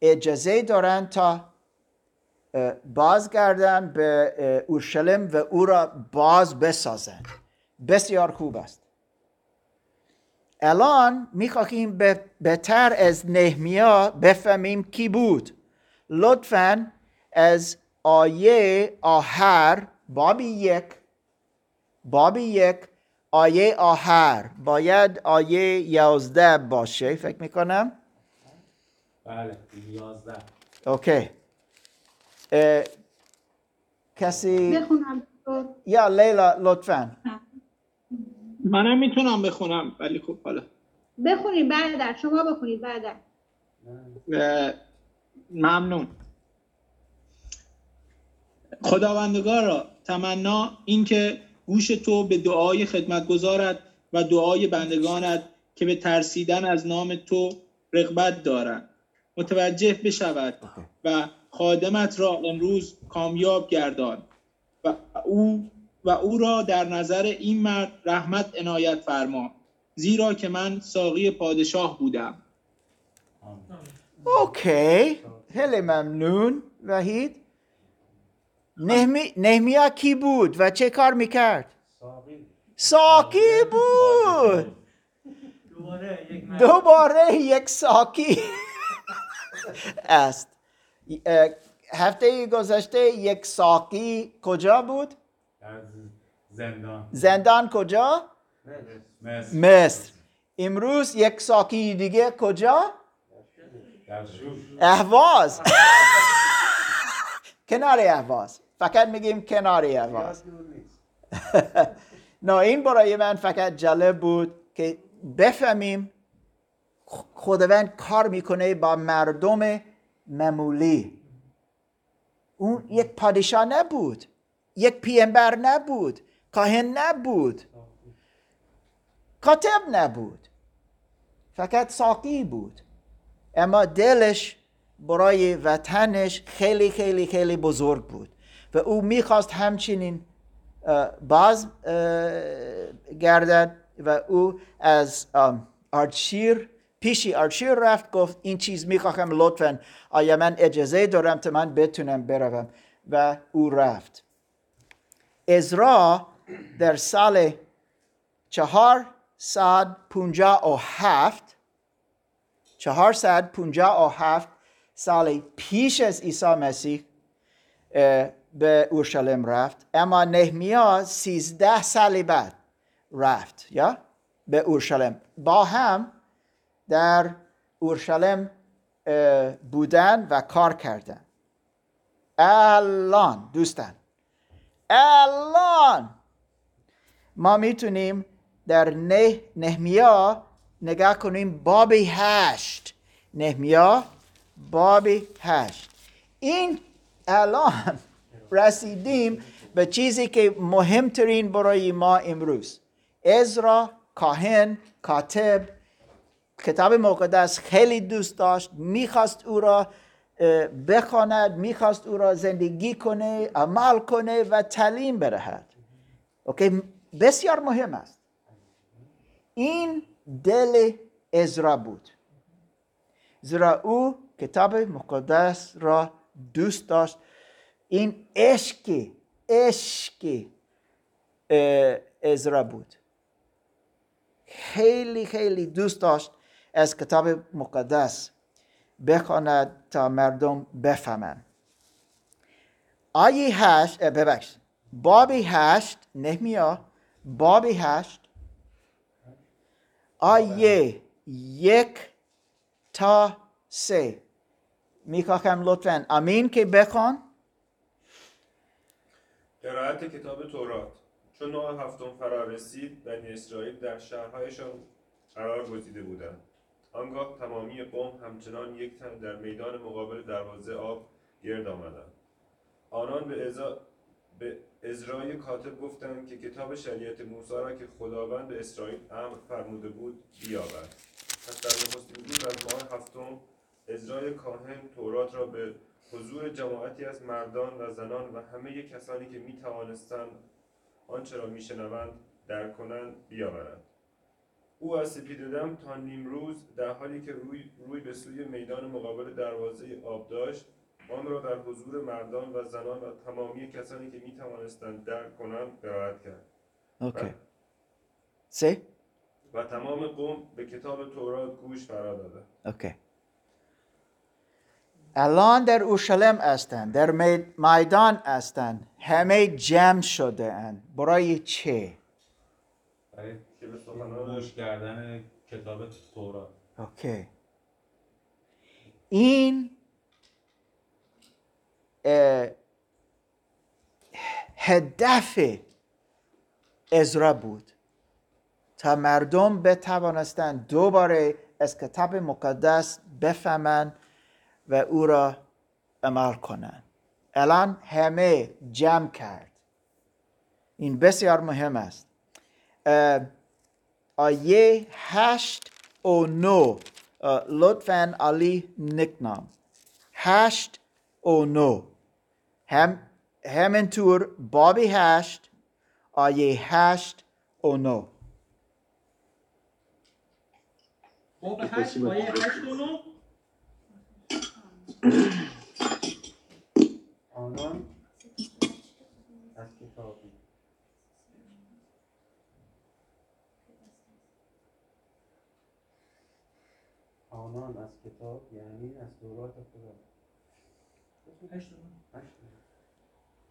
اجازه دارند تا بازگردن به اورشلیم و او را باز بسازند. بسیار خوب است. الان می‌خواهیم به بهتر از نهمیا بفهمیم کی بود. لطفا از آیه آخر بابی یک بابی یک آیه آخر. باید آیه یازده باشه فکر می‌کنم. بله یازده. اوکی. اه، کسی؟ بخونم. یا لیلا لطفا. منم می‌تونم بخونم ولی خب حالا. بخونید برادر شما بخونید برادر اه، ممنون. خداوندگارا تمنا اینکه گوش تو به دعای خدمتگزارت و دعای بندگانت که به ترسیدن از نام تو رغبت دارند متوجه بشود و خادمت را امروز کامیاب گردان و او و او را در نظر این مرد رحمت عنایت فرما زیرا که من ساقی پادشاه بودم. اوکی. خیلی ممنون. وحید؟ نهمی... نهمیا کی بود و چه کار می‌کرد؟ ساکی بود. دوباره یک ساکی است. هفته گذشته یک ساکی کجا بود؟ زندان. زندان کجا؟ مصر. مصر. امروز یک ساکی دیگه کجا؟ اهواز. [laughs] کنار اهواز. فقط میگیم کنار اهواز زیاد دور نیست. [laughs] نه این برای من فقط جالب بود که بفهمیم خداوند کار می‌کنه با مردم معمولی. اون یک پادشاه نبود یک پیامبر نبود کاهن نبود کاتب نبود فقط ساقی بود. اما دلش برای وطنش خیلی خیلی خیلی بزرگ بود. و او می‌خواست همچنین باز گردد و او از آرچیر پیشی آرچیر رفت گفت این چیز می‌خواهم لطفا. آیا من اجازه دارم تا من بتونم بروم؟ و او رفت. ازرا در سال چهار ساعت پونجا و هفت چهارصد پونجا و هفت سال پیش از عیسی مسیح به اورشلیم رفت. اما نهمیا سیزده سال بعد رفت یا؟ به اورشلیم. با هم در اورشلیم بودن و کار کردن. الان دوستان. الان ما می‌تونیم در نه نهمیا نگاه کنیم بابی هشت. نهمیا بابی هشت. این الان رسیدیم به چیزی که مهمترین برای ما امروز. ازرا کاهن کاتب کتاب مقدس خیلی دوست داشت می‌خواست او را بخواند می‌خواست او را زندگی کنه عمل کنه و تعلیم بدهد اوکی؟ بسیار مهم است. این دل ازرا بود. زیرا او کتاب مقدس را دوست داشت. این عشق عشق ازرا بود. خیلی خیلی دوست داشت از کتاب مقدس بخواند تا مردم بفهمند. آیه هشت اه، ببخشید بابی هشت نهمیا. بابی هشت. آیه یک تا سه. می‌خواهم لطفا امین که بخوان. قرائت کتاب تورات. چون نوع هفتم فرا رسید بنی اسرائیل در شهرهایشان قرار گزیده بودند. آنگاه تمامی قوم همچنان یک تن در میدان مقابل دروازه آب گرد آمدند. آنان به ازا به ازرای کاتب گفتند که کتاب شریعت موسی را که خداوند به اسرائیل امر فرموده بود بیاورد پس در نخستین روز از ماه هفتم ازرای کاهن تورات را به حضور جماعتی از مردان و زنان و همه کسانی که می توانستند آنچه را میشنوند درک کنند بیاورند. او از سپیددم تا نیمروز در حالی که روی, روی به سوی میدان مقابل دروازه آب داشت آن را در حضور مردان و زنان و تمامی کسانی که می توانستند درک کنند قرائت کرد. اوکی. سه؟ و تمام قوم به کتاب تورات گوش فرا دادند okay. الان در اورشلیم هستند در می- میدان هستند همه جمع شده اند. برای چه؟ برای گوش کردن کتاب تورات. okay. این هدف ازرا بود تا مردم بتوانستند دوباره از کتاب مقدس بفهمند و او را عمل کنند. الان همه جمع کرد. این بسیار مهم است. آیه هشت و نو لطفا علی نکنام. هشت و نو. هم همینطور بابی هشت آیه هشت و نو. باب هشت آیه هشت و نو. آنان از کتابی. آنان از کتاب یعنی از دورات خدا.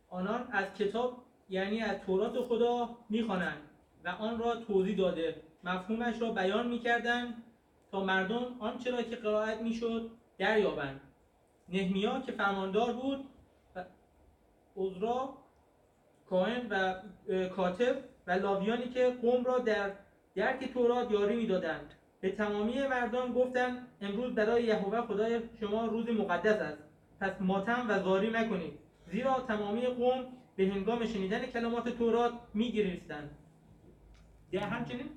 آنان از کتاب یعنی از تورات خدا می‌خوانند و آن را توضیح داده. مفهومش را بیان می‌کردند تا مردم آنچه را که قرائت می‌شد دریابند. نهمیا که فرماندار بود و عزرا کاهن و کاتب و لاویانی که قوم را در درک تورات یاری می‌دادند. به تمامی مردم گفتند امروز برای یهوه خدای شما روز مقدس است. پس ماتم و زاری مکنید. زیرا تمامی قوم به هنگام شنیدن کلمات تورات میگریستند. یا همچنین؟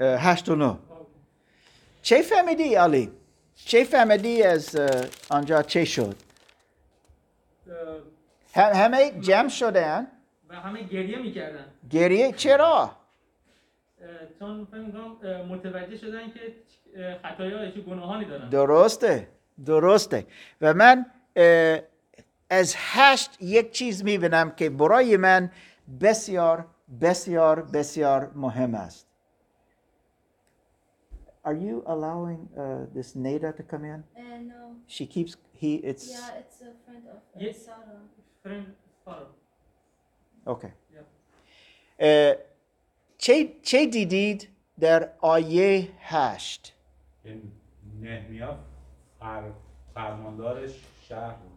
هشت و نه. چه فهمیدی علی؟ چه فهمیدی از آنجا چه شد؟ هم- همه جمع شدن؟ و همه گریه می‌کردن. گریه چرا؟ چون فکر متوجه شدن که خطایا چه گناهانی دارن. درسته درسته. و من از هشت یک چیز می‌بینم که برای من بسیار بسیار بسیار مهم است. Are you allowing uh, this Nada to come in? Uh, no. She keeps he it's Yeah, it's a friend of uh, Yes. Sarah. Friend Sarah. okay. Yeah. اه، چه چه دیدید در آیه هشت؟ این نهمیا فر... فرماندار شهر بود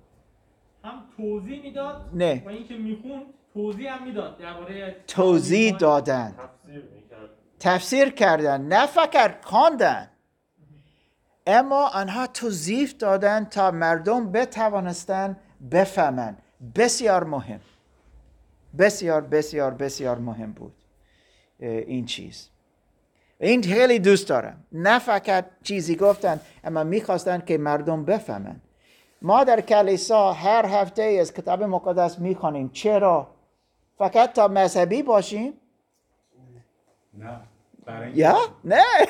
هم توضیح می‌داد نه. و اینکه می‌خوند توضیح هم می‌داد درباره توضیح دادن تفسیر می‌کرد تفسیر کردن نه فقط خواندن. اما آنها توضیح دادن تا مردم بتوانستن بفهمن. بسیار مهم. بسیار بسیار بسیار مهم بود. این چیز. این خیلی دوست دارم. نه فقط چیزی گفتن اما می‌خواستن که مردم بفهمن. ما در کلیسا هر هفته از کتاب مقدس می‌خوانیم. چرا؟ فقط تا مذهبی باشیم نه. یا؟ نه. [laughs]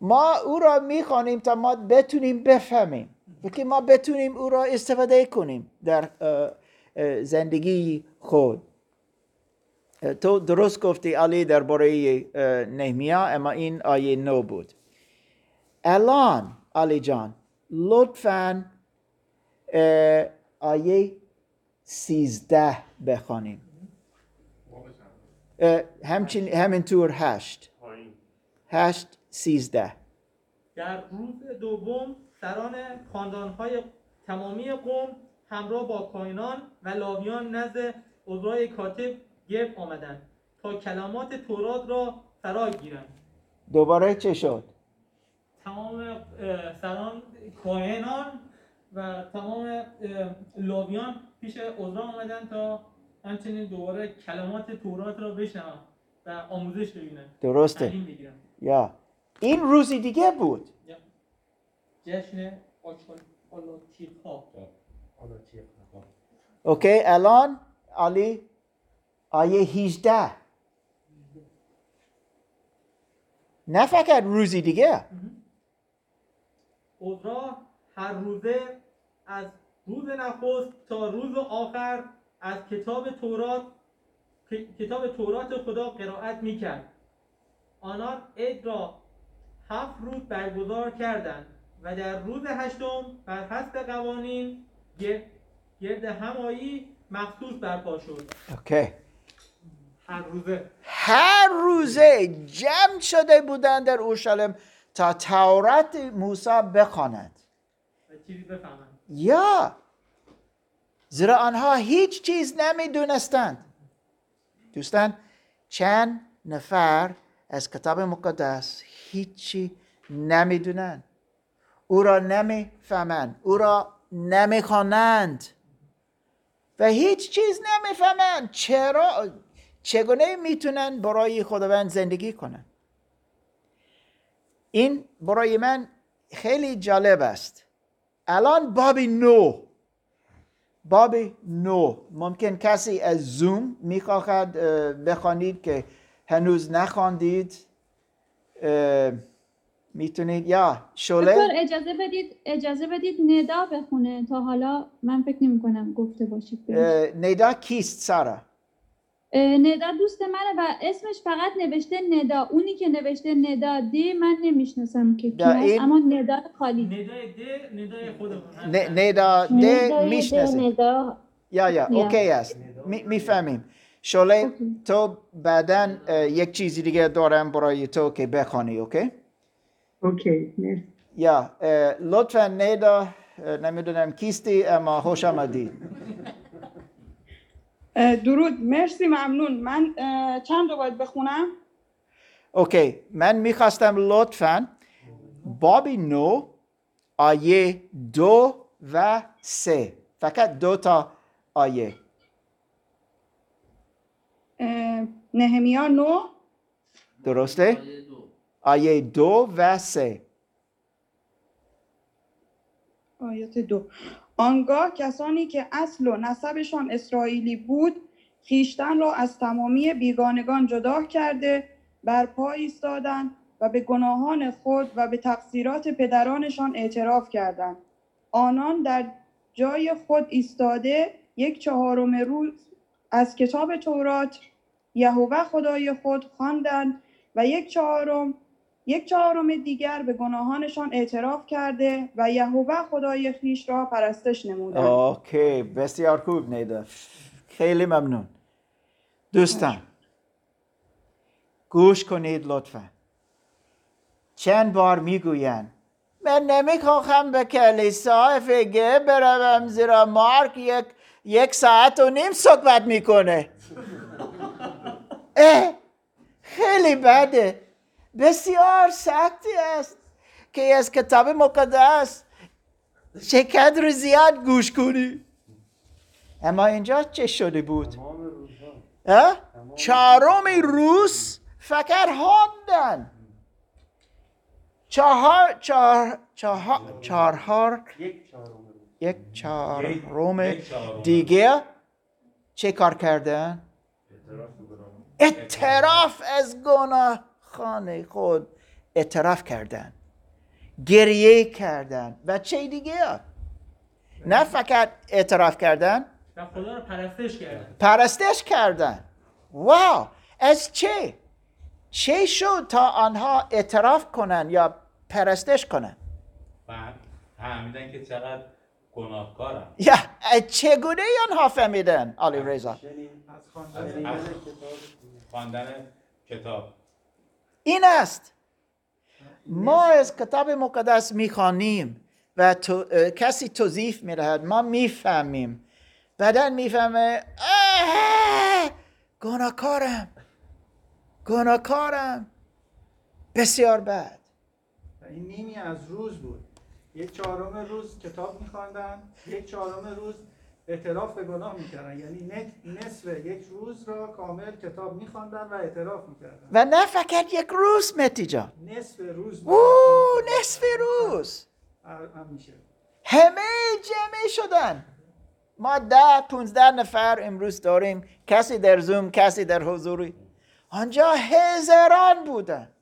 ما او را می‌خوانیم تا ما بتونیم بفهمیم. که ما بتونیم او را استفاده کنیم در زندگی خود. تو درست گفتی علی درباره نهمیا اما این آیه نو بود. الان علی جان لطفا آیه سیزده بخوانیم. همچین همینطور هشت. هشت سیزده. در روز دوم سران خاندانهای تمامی قوم همراه با کاهنان و لاویان نزد عذرای کاتب گرد آمدند تا کلمات تورات را فرا گیرند. دوباره چه شد؟ تمام سران کاهنان و تمام لاویان پیش عذرا آمدند تا همچنین دوباره کلمات تورات را بشنوند و آموزش ببینند درسته. یا. این روزی دیگه بود. جشن آلاتیق ها حالا چیه اوکی الان علی آیه 18 نه فقط روزی دیگه. عذرا هر روزه از روز نخست تا روز آخر از کتاب تورات کتاب تورات خدا قرائت می‌کرد. آنان عید را هفت روز برگزار کردند و در روز هشتم بر حسب قوانین گر- گرد همایی مخصوص برپا شد. اوکی. هر روزه. هر روزه جمع شده بودند در اورشلیم تا تورات موسی بخوانند و چیزی بفهمند. یا! زیرا آنها هیچ چیز نمی‌دونستند. دوستان چند نفر از کتاب مقدس هیچی نمی‌دونند. او را نمی‌فهمند. او را نمی‌خوانند. و هیچ چیز نمی‌فهمند. چرا؟ چگونه می‌تونن برای خداوند زندگی کنند؟ این برای من خیلی جالب است. الان باب نو باب نو. ممکن کسی از زوم می‌خواهد اه، بخوانید که هنوز نخواندید. می‌تونید یا شله اجازه بدید اجازه بدید ندا بخونه. تا حالا من فکر نمی کنم گفته باشید. ندا کیست سارا؟ ندا دوست منه و اسمش فقط نوشته ندا. اونی که نوشته ندا دی من نمی‌شناسم که کی در هست این- اما ندا خالی. ندای ده ندای خودمون هست. ن- ندا ده ندای می‌شناسیم ندا ja ja ja. okay است. می- می‌فهمیم. شله تو بعدا یک چیزی دیگه دارم برای تو که بخوانی okay؟ okay ja لطفا نیدا اه، نمی‌دونم کیستی اما خوش آمدی. درود. مرسی ممنون. من چند رو باید بخونم؟ okay. من می‌خواستم لطفا بابی نو آیه دو و سه. فقط دو تا آیه. نهمیا نو. درسته؟ آیه دو و سه. آیات دو. آنگاه کسانی که اصل و نسبشان اسرائیلی بود خیشتن را از تمامی بیگانگان جدا کرده بر پا ایستادند و به گناهان خود و به تقصیرات پدرانشان اعتراف کردند. آنان در جای خود ایستاده یک چهارم روز از کتاب تورات یهوه خدای خود خواندند و یک چهارم یک چهارم دیگر به گناهانشان اعتراف کرده و یهوه خدای خیش را پرستش نمودند اوکی بسیار خوب نیدا. خیلی ممنون. دوستان گوش کنید لطفا. چند بار می‌گویند من نمی‌خواهم به کلیسا فگه بروم زیرا مارک یک, یک ساعت و نیم صحبت می‌کنه. اه خیلی بده. بسیار سختی است که از کتاب مقدس چقدر زیاد گوش کنی اما اینجا چه شده بود؟ چهارم روز فقط خواندن چهار چهار چهار چهار یک یک چهارم. دیگه چه کار کردن؟ اعتراف از گناه خانه خود اعتراف کردن گریه کردن و چه دیگه نه فقط اعتراف کردن و خدا رو پرستش کردن. پرستش کردن. واو! از چه؟ چه شد تا آنها اعتراف کنن یا پرستش کنن؟ بعد فهمیدن که چقدر گناهکارم یا چگونه آنها فهمیدن؟ آلی رضا. از خواندن کتاب. این است. ما از کتاب مقدس می‌خوانیم و تو، کسی توضیح می‌دهد ما می‌فهمیم. بعدا می‌فهمه گناهکارم گناهکارم. بسیار بد. این نیمی از روز بود. یک چهارم روز کتاب میخواندن یک چهارم روز اعتراف به گناه می‌کردن. یعنی نصف یک روز را کامل کتاب میخواندن و اعتراف می‌کردن. و نه فقط یک روز متیجا نصف روز او نصف روز. همه جمع شدن. ما ده پونزده نفر امروز داریم. کسی در زوم کسی در حضوری آنجا هزاران بودن.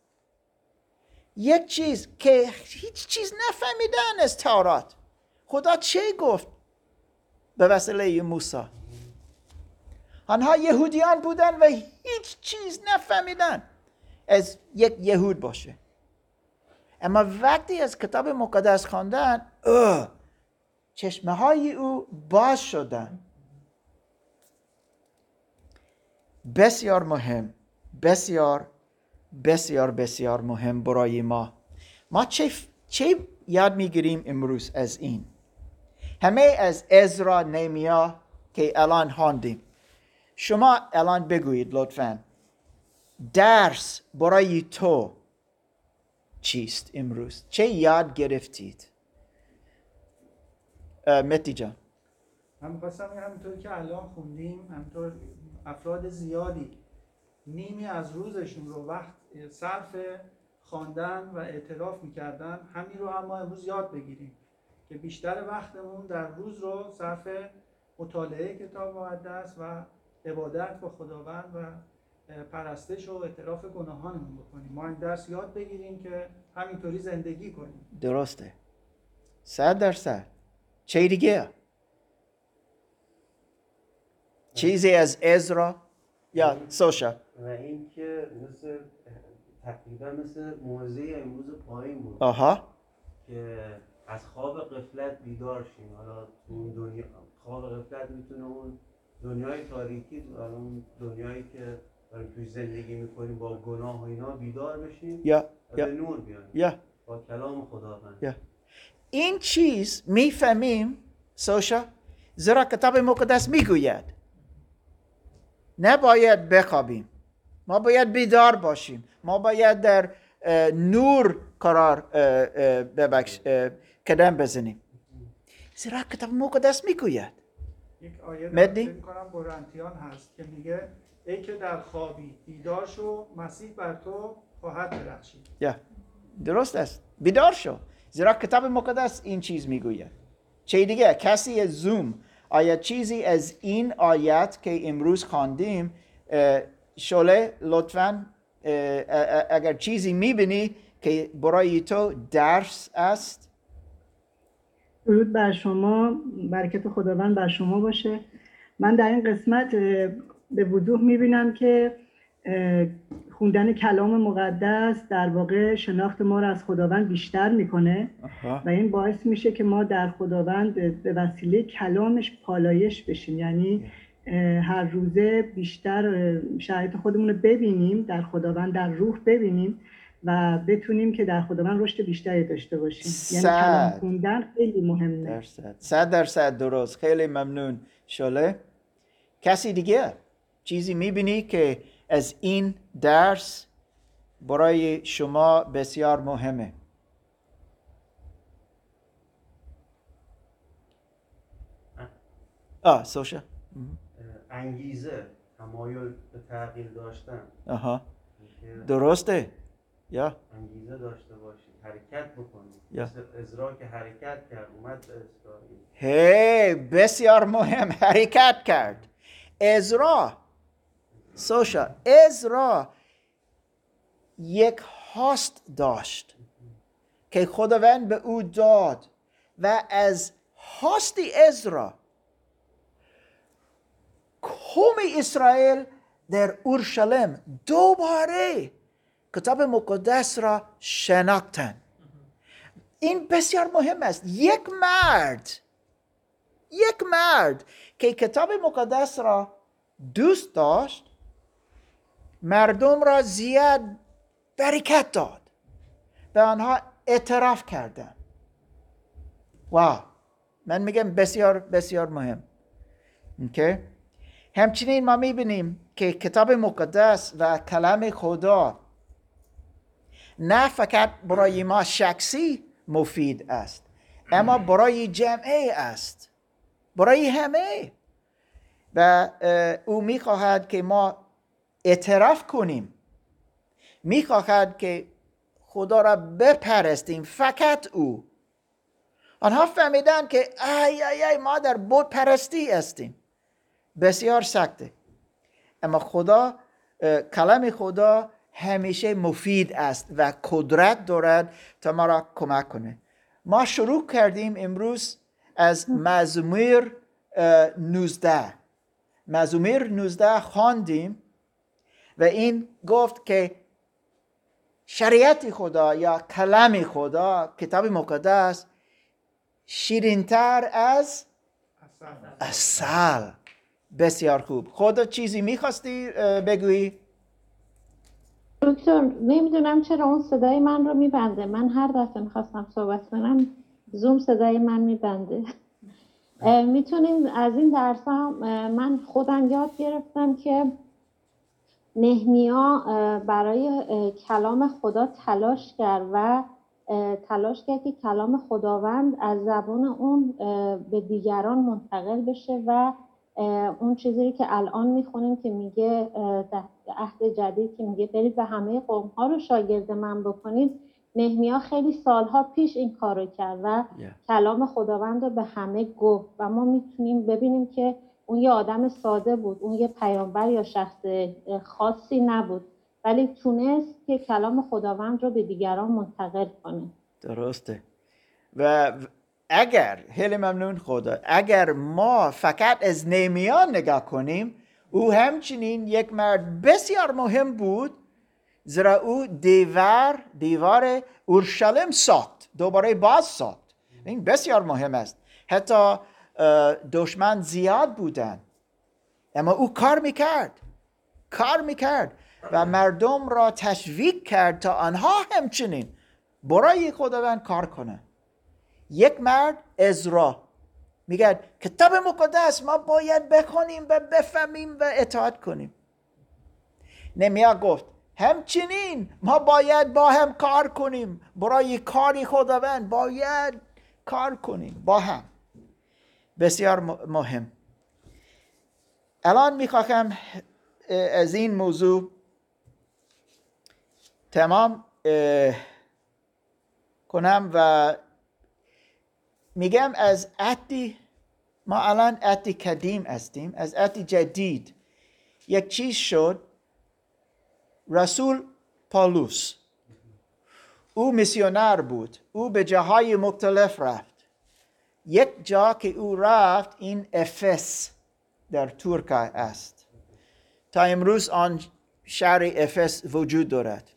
یک چیز که هیچ چیز نفهمیدن از تورات. خدا چه گفت؟ به وسیله موسی. آنها یهودیان بودن و هیچ چیز نفهمیدن. از یک یهود باشه. اما وقتی از کتاب مقدس خواندن چشمه های او باز شدن. بسیار مهم بسیار بسیار بسیار مهم برای ما. ما چه, چه یاد می‌گیریم امروز از این؟ همه از ازرا نیمیا که الان خواندیم. شما الان بگویید لطفا درس برای تو چیست امروز؟ چه یاد گرفتید؟ متی جان. بگم همینطور که الان خوندیم همینطور افراد زیادی نیمی از روزشون رو وقت صرف خواندن و اعتراف می‌کردن همین رو هم ما امروز یاد بگیریم. که بیشتر وقتمون در روز رو صرف مطالعه کتاب مقدس و عبادت با خداوند و پرستش و اعتراف گناهانمون بکنیم. ما این درس یاد بگیریم که همینطوری زندگی کنیم. درسته. صد درصد. چه دیگه؟ چیزی از ازرا یا سوشا؟ و اینکه مثل تقریبا مثل موزه امروز پایین بود. آها. که از خواب قفلت بیدار شیم. حالا تو اون دنیا خواب قفلت می‌تونه اون دنیای تاریکی حالا اون دنیایی که داریم توی زندگی می‌کنیم با گناه و اینا بیدار بشیم یا و به نور بیایم. یا. با کلام خداوند. این چیز می‌فهمیم؟ سوشا زیرا کتاب مقدس می‌گوید نباید بخوابیم. ما باید بیدار باشیم. ما باید در نور قرار ببخش اه، قدم بزنیم؟ زیرا کتاب مقدس می‌گوید؟ یک آیه مدنی؟ کنم هست که میگه ای که در خوابی بیدار شو مسیح بر تو خواهد درخشید. یا درست است. بیدار شو. زیرا کتاب مقدس این چیز می‌گوید؟ چه دیگه؟ کسی از زوم. آیا چیزی از این آیت که امروز خواندیم شله لطفا اگر چیزی می‌بینی که برای تو درس است درود بر شما. برکت خداوند بر شما باشه. من در این قسمت به وضوح می‌بینم که خوندن کلام مقدس در واقع شناخت ما را از خداوند بیشتر می‌کنه. و این باعث میشه که ما در خداوند به وسیله کلامش پالایش بشیم. یعنی هر روزه بیشتر شرایط خودمون رو ببینیم در خداوند در روح ببینیم. و بتونیم که در خداوند رشد بیشتری داشته باشیم. یعنی صد. کلام خوندن خیلی مهمه. درصد. صد درصد درست. خیلی ممنون شله کسی دیگه چیزی می‌بینی که از این درس برای شما بسیار مهمه؟ آه. سوشا. انگیزه تمایل به تغییر داشتن. آها. درسته. یا انگیزه داشته باشید حرکت بکنید یا. ازرا که حرکت کرد اومد به اسرائیل هی بسیار مهم حرکت کرد ازرا سوشا ازرا یک هاست داشت که خداوند به او داد و از هاست ازرا قوم اسرائیل در اورشلیم دوباره کتاب مقدس را شناختند این بسیار مهم است. یک مرد یک مرد که کتاب مقدس را دوست داشت مردم را زیاد برکت داد. به آنها اعتراف کردن. واو! من میگم بسیار بسیار مهم. اوکی؟ همچنین ما می‌بینیم که کتاب مقدس و کلام خدا نه فقط برای ما شخصی مفید است اما برای جمعه است برای همه. و او می‌خواهد که ما اعتراف کنیم. می‌خواهد که خدا را بپرستیم فقط او. آنها فهمیدن که ای ای ای ما در بود پرستی هستیم. بسیار سخته. اما خدا کلام خدا همیشه مفید است و قدرت دارد تا ما را کمک کنه. ما شروع کردیم امروز از مزمور اه، 19 مزمور 19 خواندیم و این گفت که شریعت خدا یا کلام خدا کتاب مقدس شیرینتر از اصل. بسیار خوب. خدا چیزی می‌خواستی بگویی؟ دکتر نمی‌دونم چرا اون صدای من رو میبنده. من هر دفعه می‌خواستم صحبت کنم زوم صدای من میبنده. می‌تونیم از این درس من خودم یاد گرفتم که نهمیا برای کلام خدا تلاش کرد و تلاش کرد که کلام خداوند از زبان اون به دیگران منتقل بشه و اون چیزی که الان می‌خونیم که میگه عهد جدید که میگه برید و همه قوم ها رو شاگرد من بکنید. نهمیا خیلی سالها پیش این کار رو کرد و کلام خداوند رو به همه گفت و ما می‌تونیم ببینیم که اون یه آدم ساده بود اون یه پیامبر یا شخص خاصی نبود. ولی تونست که کلام خداوند رو به دیگران منتقل کنه. درسته. و اگر خیلی ممنون خدا اگر ما فقط از نیمیان نگاه کنیم او همچنین یک مرد بسیار مهم بود زیرا او دیوار دیوار اورشلیم ساخت دوباره باز ساخت. این بسیار مهم است. حتی دشمن زیاد بودن اما او کار می‌کرد کار می‌کرد و مردم را تشویق کرد تا آنها همچنین برای خداوند کار کنند. یک مرد ازرا میگه کتاب مقدس ما باید بخونیم و بفهمیم و اطاعت کنیم. نمیا گفت همچنین ما باید با هم کار کنیم. برای کاری خداوند باید کار کنیم. با هم. بسیار مهم. الان می‌خواهم از این موضوع تمام کنم و میگم از عهدی ما الان عهد قدیم هستیم. از عهد جدید. یک چیز شد. رسول پالوس. او میسیونر بود. او به جاهای مختلف رفت. یک جا که او رفت این افس در ترکیه است. تا امروز آن شهر افس وجود دارد.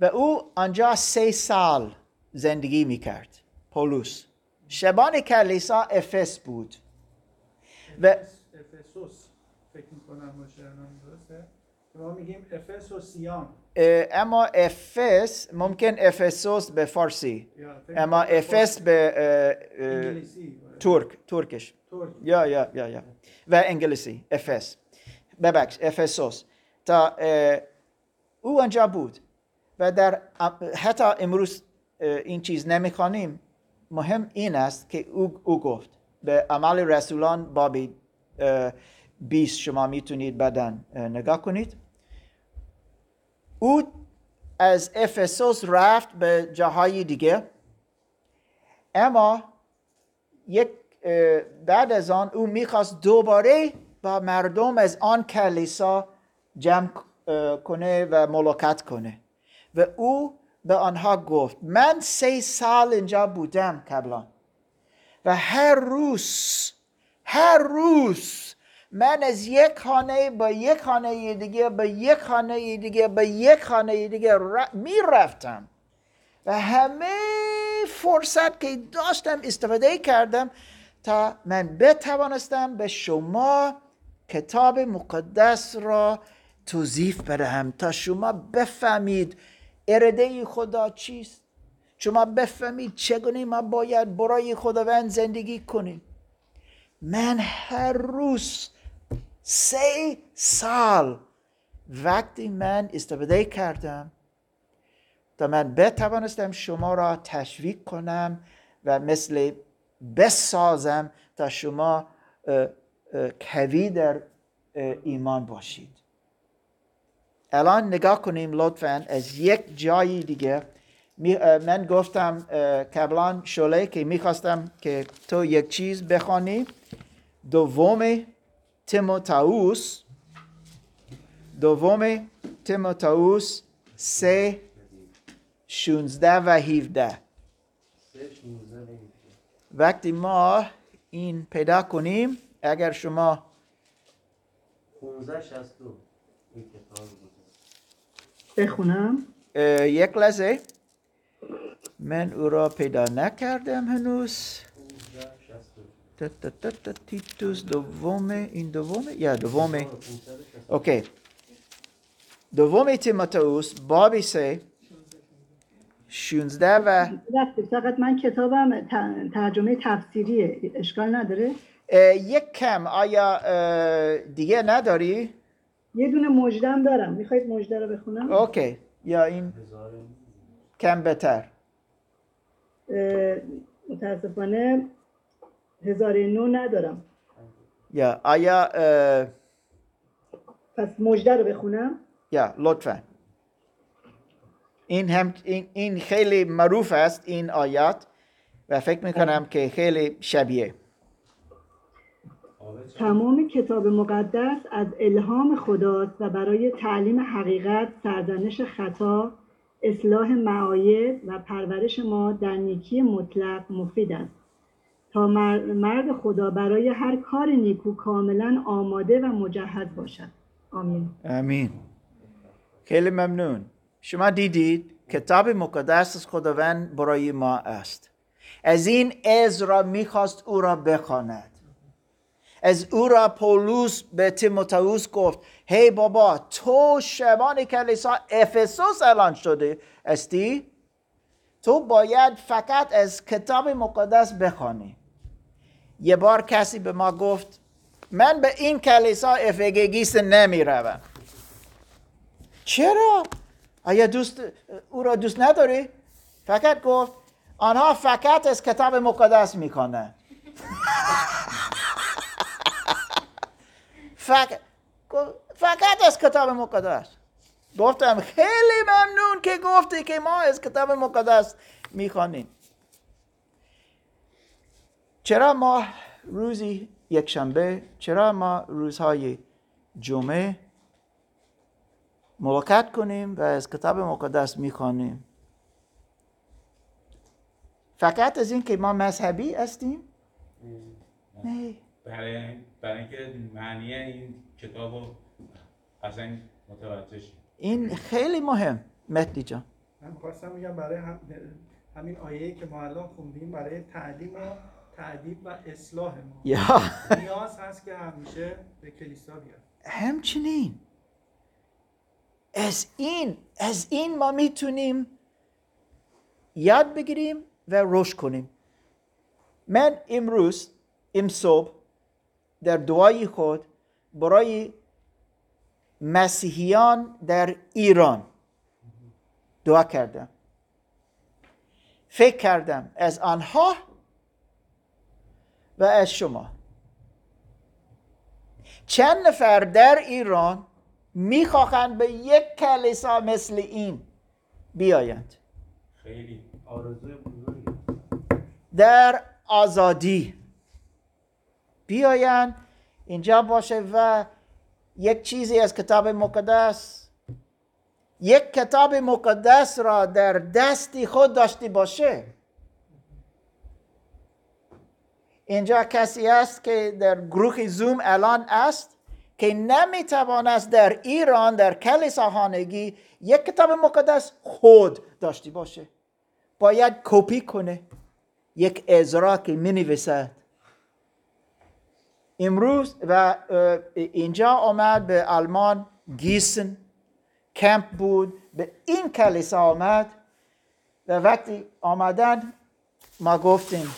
و او آنجا سه سال زندگی می‌کرد. پولوس شبان کلیسا افس بود. و افسوس فکر می‌کنم ما میگیم اما افس ممکن افسوس به فارسی. اما افس به ترک ترکش. ترک. یا یا یا یا. و انگلیسی افس. ببخش افسوس. تا او آنجا بود. و در حتی امروز این چیز نمی‌خوانیم. مهم این است که او, او گفت به عمل رسولان بابی اه، 20 شما می‌تونید بدن نگاه کنید. او از افسوس رفت به جاهای دیگه. اما یک بعد از آن او می‌خواست دوباره با مردم از آن کلیسا جمع کنه و ملاقات کنه. و او به آنها گفت من سه سال اینجا بودم قبلا و هر روز هر روز من از یک خانه به یک خانه دیگه به یک خانه دیگه به یک خانه دیگه می رفتم و همه فرصت که داشتم استفاده کردم تا من بتوانستم به شما کتاب مقدس را توضیح بدهم تا شما بفهمید اراده خدا چیست؟ شما بفهمید چگونه ما باید برای خداوند زندگی کنیم. من هر روز سه سال وقتی من استفاده کردم تا من بتوانستم شما را تشویق کنم و مثل بسازم تا شما قوی در ایمان باشید. الان نگاه کنیم لطفا. از یک جای دیگه. من گفتم قبلا شله که می‌خواستم که تو یک چیز بخوانی. دوم تیموتائوس. دوم تیموتائوس سه شونزده و هیوده سه 16 و 17. وقتی ما این پیدا کنیم اگر شما 15 62 این کتاب بود بخونم. یک لحظه. من او را پیدا نکردم هنوز. 15 62 تا تا تا تا تیتوس دومه این دومه؟ یا دومه. 562 اوکی. دوم تیموتائوس بابی سه شونزده و رفته فقط من کتابم ترجمه تفسیریه. اشکال نداره؟ یک کم. آیا دیگه نداری؟ یه دونه مجدم دارم. می‌خواید مجده رو بخونم؟ اوکی. یا این کم بهتر. متاسفانه هزار نو ندارم. یا آیا پس مجده رو بخونم؟ یا لطفا. این هم این, این خیلی معروف است این آیات. و فکر می‌کنم که خیلی شبیه. تمام کتاب مقدس از الهام خداست و برای تعلیم حقیقت، سرزنش خطا، اصلاح معایب و پرورش ما در نیکی مطلق مفید است. تا مر- مرد خدا برای هر کار نیکو کاملا آماده و مجهز باشد. آمین. امین خیلی ممنون. شما دیدید کتاب مقدس از خداوند برای ما است. از این ازرا می‌خواست او را بخواند. از او را پولوس به تیموتائوس گفت هی بابا تو شبان کلیسا افسوس اعلان شده استی تو باید فقط از کتاب مقدس بخوانی یه بار کسی به ما گفت من به این کلیسا افگگیست نمی روم چرا؟ آیا دوست او را دوست نداری؟ فقط گفت آنها فقط از کتاب مقدس می‌کنند [laughs] فقط فقط از کتاب مقدس. گفتم خیلی ممنون که گفتی که ما از کتاب مقدس می‌خوانیم. چرا ما روزی یک شنبه چرا ما روزهای جمعه ملاقات کنیم و از کتاب مقدس می‌خوانیم؟ فقط از این که ما مذهبی هستیم؟ نه. برای برای اینکه معنی این کتاب رو اصلا متوجه شیم. این خیلی مهم. مهدی جان. من خواستم میگم برای هم- همین آیه‌ای که ما الان خوندیم برای تعلیم و تعدیب و اصلاح ما. یا. نیاز هست که همیشه به کلیسا بیاد. همچنین. از این از این ما می‌تونیم یاد بگیریم و رشد کنیم. من امروز ام صبح در دعای خود برای مسیحیان در ایران دعا کردم. فکر کردم از آنها و از شما. چند نفر در ایران می‌خواهند به یک کلیسا مثل این بیایند. خیلی. آرزوی در آزادی. بیایند اینجا باشه و یک چیزی از کتاب مقدس یک کتاب مقدس را در دستی خود داشته باشه. اینجا کسی است که در گروه زوم الان است که نمی‌تواند در ایران در کلیساخانگی یک کتاب مقدس خود داشته باشه. باید کپی کنه یک ازرا که می امروز و اینجا آمد به آلمان گیسن. کمپ بود به این کلیسا آمد و وقتی آمدن ما گفتیم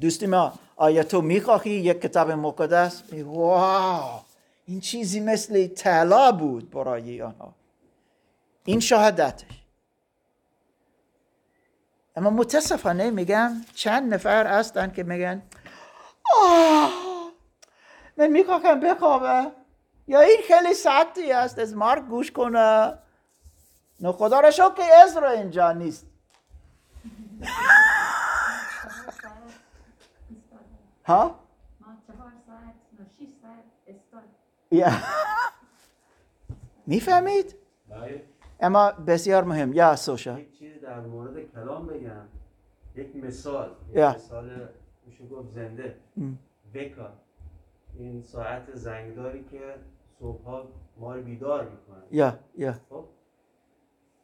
دوستی ما آیا تو می‌خواهی یک کتاب مقدس؟ واو! این چیزی مثل طلا بود برای آنها. این شهادتش. اما متاسفانه میگم چند نفر هستن که میگن آه! می‌خواهم بخوابم یا این خیلی ساعتی است از مارک گوش کنه نه خدا را شکر که ازرا اینجا نیست [laughs] ها؟ [laughs] یا می‌فهمید؟ بله. اما بسیار مهم یا سوشا یک چیز در مورد کلام بگم یک مثال یک. مثال میشه گفت زنده ام. این ساعت زنگداری که صبحها ما رو بیدار می‌کنه یا یا. خب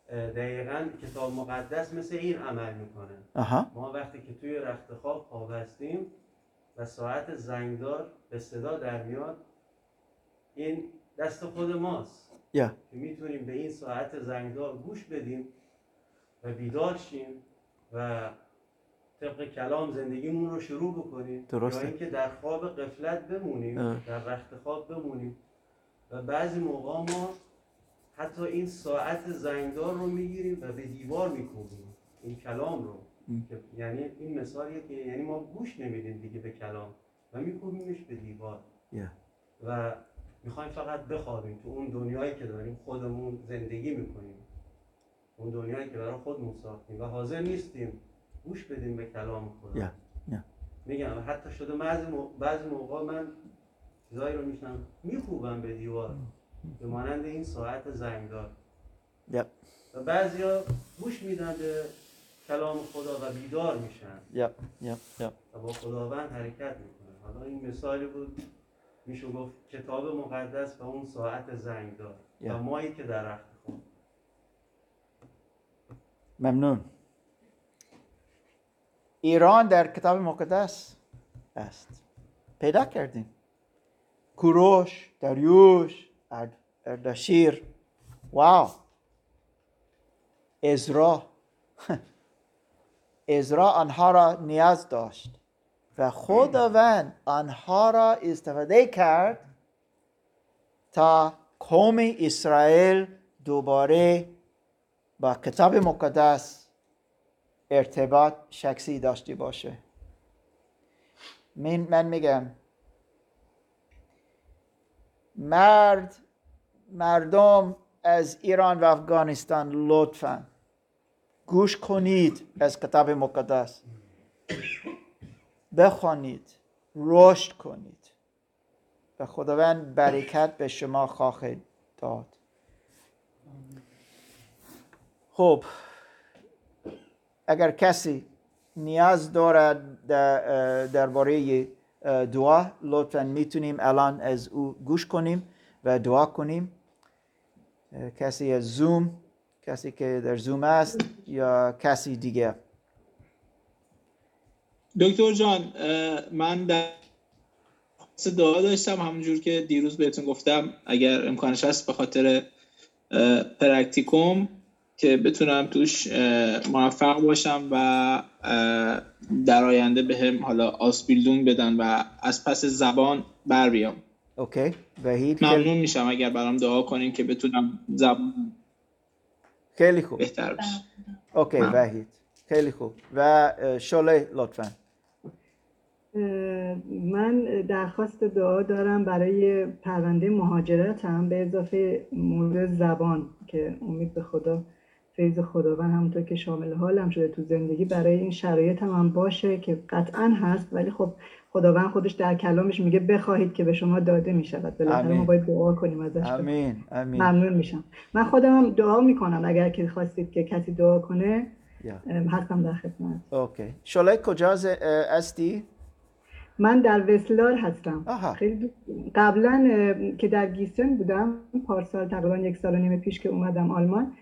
اه، دقیقا کتاب مقدس مثل این عمل می‌کنه. آها ما وقتی که توی رخت خواب خواب هستیم و ساعت زنگدار به صدا در میاد این دست خود ماست. یا. که می‌تونیم به این ساعت زنگدار گوش بدیم و بیدار شیم و طبق کلام زندگیمون رو شروع بکنیم. درسته. یا اینکه در خواب قفلت بمونیم اه. در رخت خواب بمونیم. و بعضی موقع ما حتی این ساعت زنگدار رو می‌گیریم و به دیوار میکوبیم. این کلام رو. که یعنی این مثالیه که یعنی ما گوش نمیدیم دیگه به کلام و میکوبیمش به دیوار. یا و می‌خوایم فقط بخوابیم تو اون دنیایی که داریم خودمون زندگی می‌کنیم. اون دنیایی که برای خودمون ساختیم و حاضر نیستیم گوش بدیم به کلام خدا. یا یا میگم حتی شده بعضی مو- بعضی موقع من چیزایی رو میشنم میخوبم به دیوار. به مانند این ساعت زنگدار. یا و بعضیا گوش میدن به کلام خدا و بیدار میشن. و با خداوند حرکت می‌کنن. حالا این مثالی بود میشه گفت کتاب مقدس و اون ساعت زنگدار. Yeah. و مایی که در رخت ممنون. ایران در کتاب مقدس است. پیدا کردیم. کوروش داریوش ارد- اردشیر. واو. ازرا. [laughs] ازرا آنها را نیاز داشت و خداوند آنها را استفاده کرد تا قوم اسرائیل دوباره با کتاب مقدس ارتباط شخصی داشته باشه. من, من میگم مرد مردم از ایران و افغانستان لطفا گوش کنید از کتاب مقدس. بخوانید رشد کنید. و خداوند برکت به شما خواهد داد. خب اگر کسی نیاز دارد در- درباره دعا لطفا می‌تونیم الان از او گوش کنیم و دعا کنیم. کسی از زوم کسی که در زوم است یا کسی دیگه دکتر جان من در دعا داشتم همونجور که دیروز بهتون گفتم اگر امکانش هست به خاطر Praktikum که بتونم توش موفق باشم و در آینده به هم حالا Ausbildung بدن و از پس زبان بر بیام. okay. وحید ممنون میشم اگر برام دعا کنین که بتونم زبان خیلی خوب. بهتر بشه. okay ممنون. وحید. خیلی خوب. و شله لطفا. من درخواست دعا دارم برای پرونده مهاجرتم به اضافه مورد زبان که امید به خدا فیض خداوند همونطور که شامل حالم شده تو زندگی برای این شرایط هم, هم باشه که قطعا هست. ولی خب خداوند خودش در کلامش میگه بخواهید که به شما داده می‌شود. بالاخره ما. باید دعا کنیم ازش. امین امین ممنون میشم. من خودم هم دعا می‌کنم اگر که خواستید که کسی دعا کنه. ام، هستم در خدمت. اوکی. شله کجا استی؟ من در وسلار هستم. آها. خیلی قبلا که در گیسن بودم پارسال تقریبا یک سال و نیم پیش که اومدم آلمان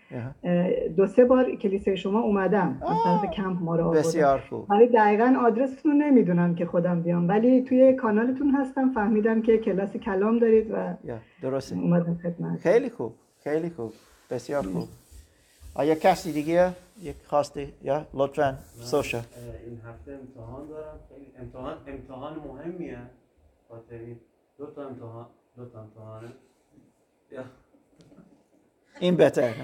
دو سه بار کلیسای شما اومدم. از طرف کمپ ما رو بسیار خوب. ولی دقیقا آدرستون رو نمی‌دونم که خودم بیام. ولی توی کانالتون هستم. فهمیدم که کلاس کلام دارید و درسته. اومدم خدمت. خیلی خوب. خیلی خوب. بسیار خوب. آیا کسی دیگه یک خواسته یا لطفا سوشا. این هفته امتحان دارم. خیلی امتحان امتحان مهمیه. خاطر این دو تا امتحان دو تا امتحانه. این بهتر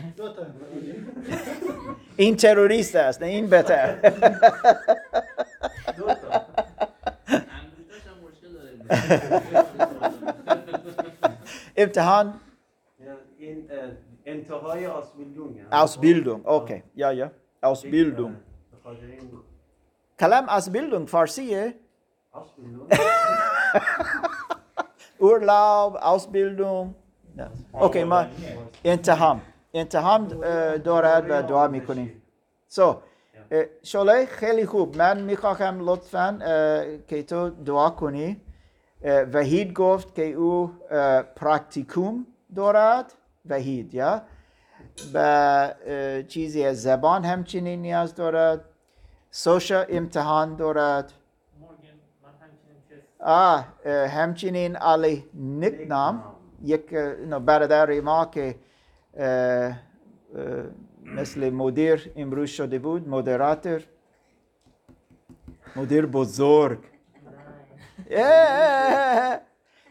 این تروریست است نه؟ این بهتر امتحان؟ این انتهای آسبیلدونگ Ausbildung اوکی. یا یا. Ausbildung فارسیه؟ آسبیلدونگ Urlaub [laughs] Ausbildung نه. اوکی ما انتهام. انتهام دارد و دعا می‌کنیم. سو شله خیلی خوب. من می‌خواهم لطفا که تو دعا کنی. وحید گفت که او اه، پرکتیکوم دارد. وحید یا و اه، چیزی از زبان همچنین نیاز دارد سوشا امتحان دارد آه همچنین علی نیکنام یک برادر ما که مثل مدیر امروز شده بود مدراتور مدیر بزرگ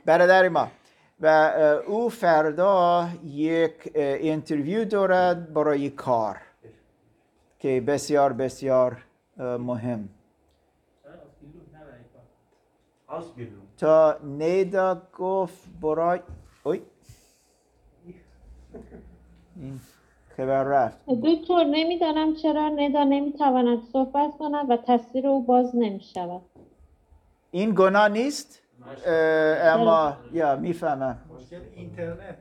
برادر ما و او فردا یک اینترویو دارد برای کار که بسیار بسیار مهم. تا نیدا گفت برای اوی. این خبر رفت. دکتر نمی‌دانم چرا ندا نمی‌تواند صحبت کند و تصویر او باز نمی شود. این گناه نیست؟ اما یا می‌فهمم. مشکل اینترنت.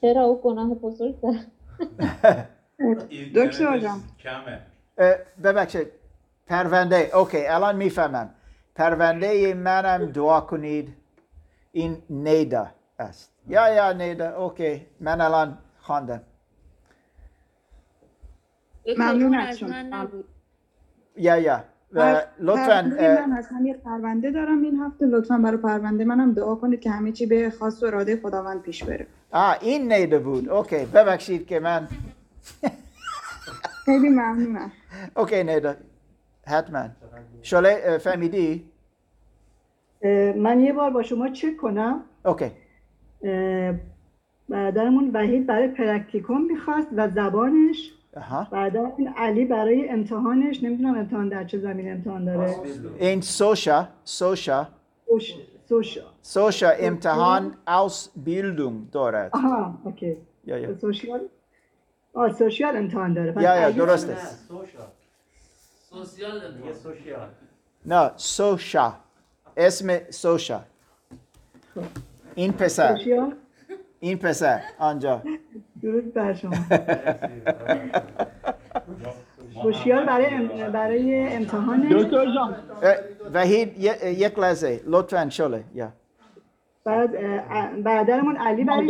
چرا او گناه بزرگ؟ دکتر جان. ببخشید. پرونده. اوکی الان می‌فهمم. پرونده منم دعا کنید. این نیدا است. یا یا نیدا. اوکی من الان خواندم. ممنون از شما. یا یا. و لطفا من از هم یه پرونده دارم این هفته. لطفا برای پرونده منم دعا کنید که همه چی به خاص و اراده خداوند پیش بره. آه این نیدا بود. okay ببخشید که من [laughs] خیلی ممنونم. okay نیدا حتما. شله فهمیدی؟ من یه بار با شما چک کنم. okay. اه، برادرمون وحید برای پرکتیکوم می‌خواست و زبانش آها برادرمون علی برای امتحانش نمی‌دونم امتحان در چه زمین امتحان داره. این سوشا سوشا. سوش سوش سوشا امتحان Ausbildung دارد. آها اوکی. یا یا. سوشیال؟ آه سوشیال امتحان داره. یا یا علی- درسته. سوشیال سوشیال. نه سوشا. اسم سوشا. این پسر. این پسر. آنجا. درود بر شما. سوشیال برای ام- برای امتحان دکتر جان. وحید یک لحظه. لطفا شله یا. بعد برادرمون علی برای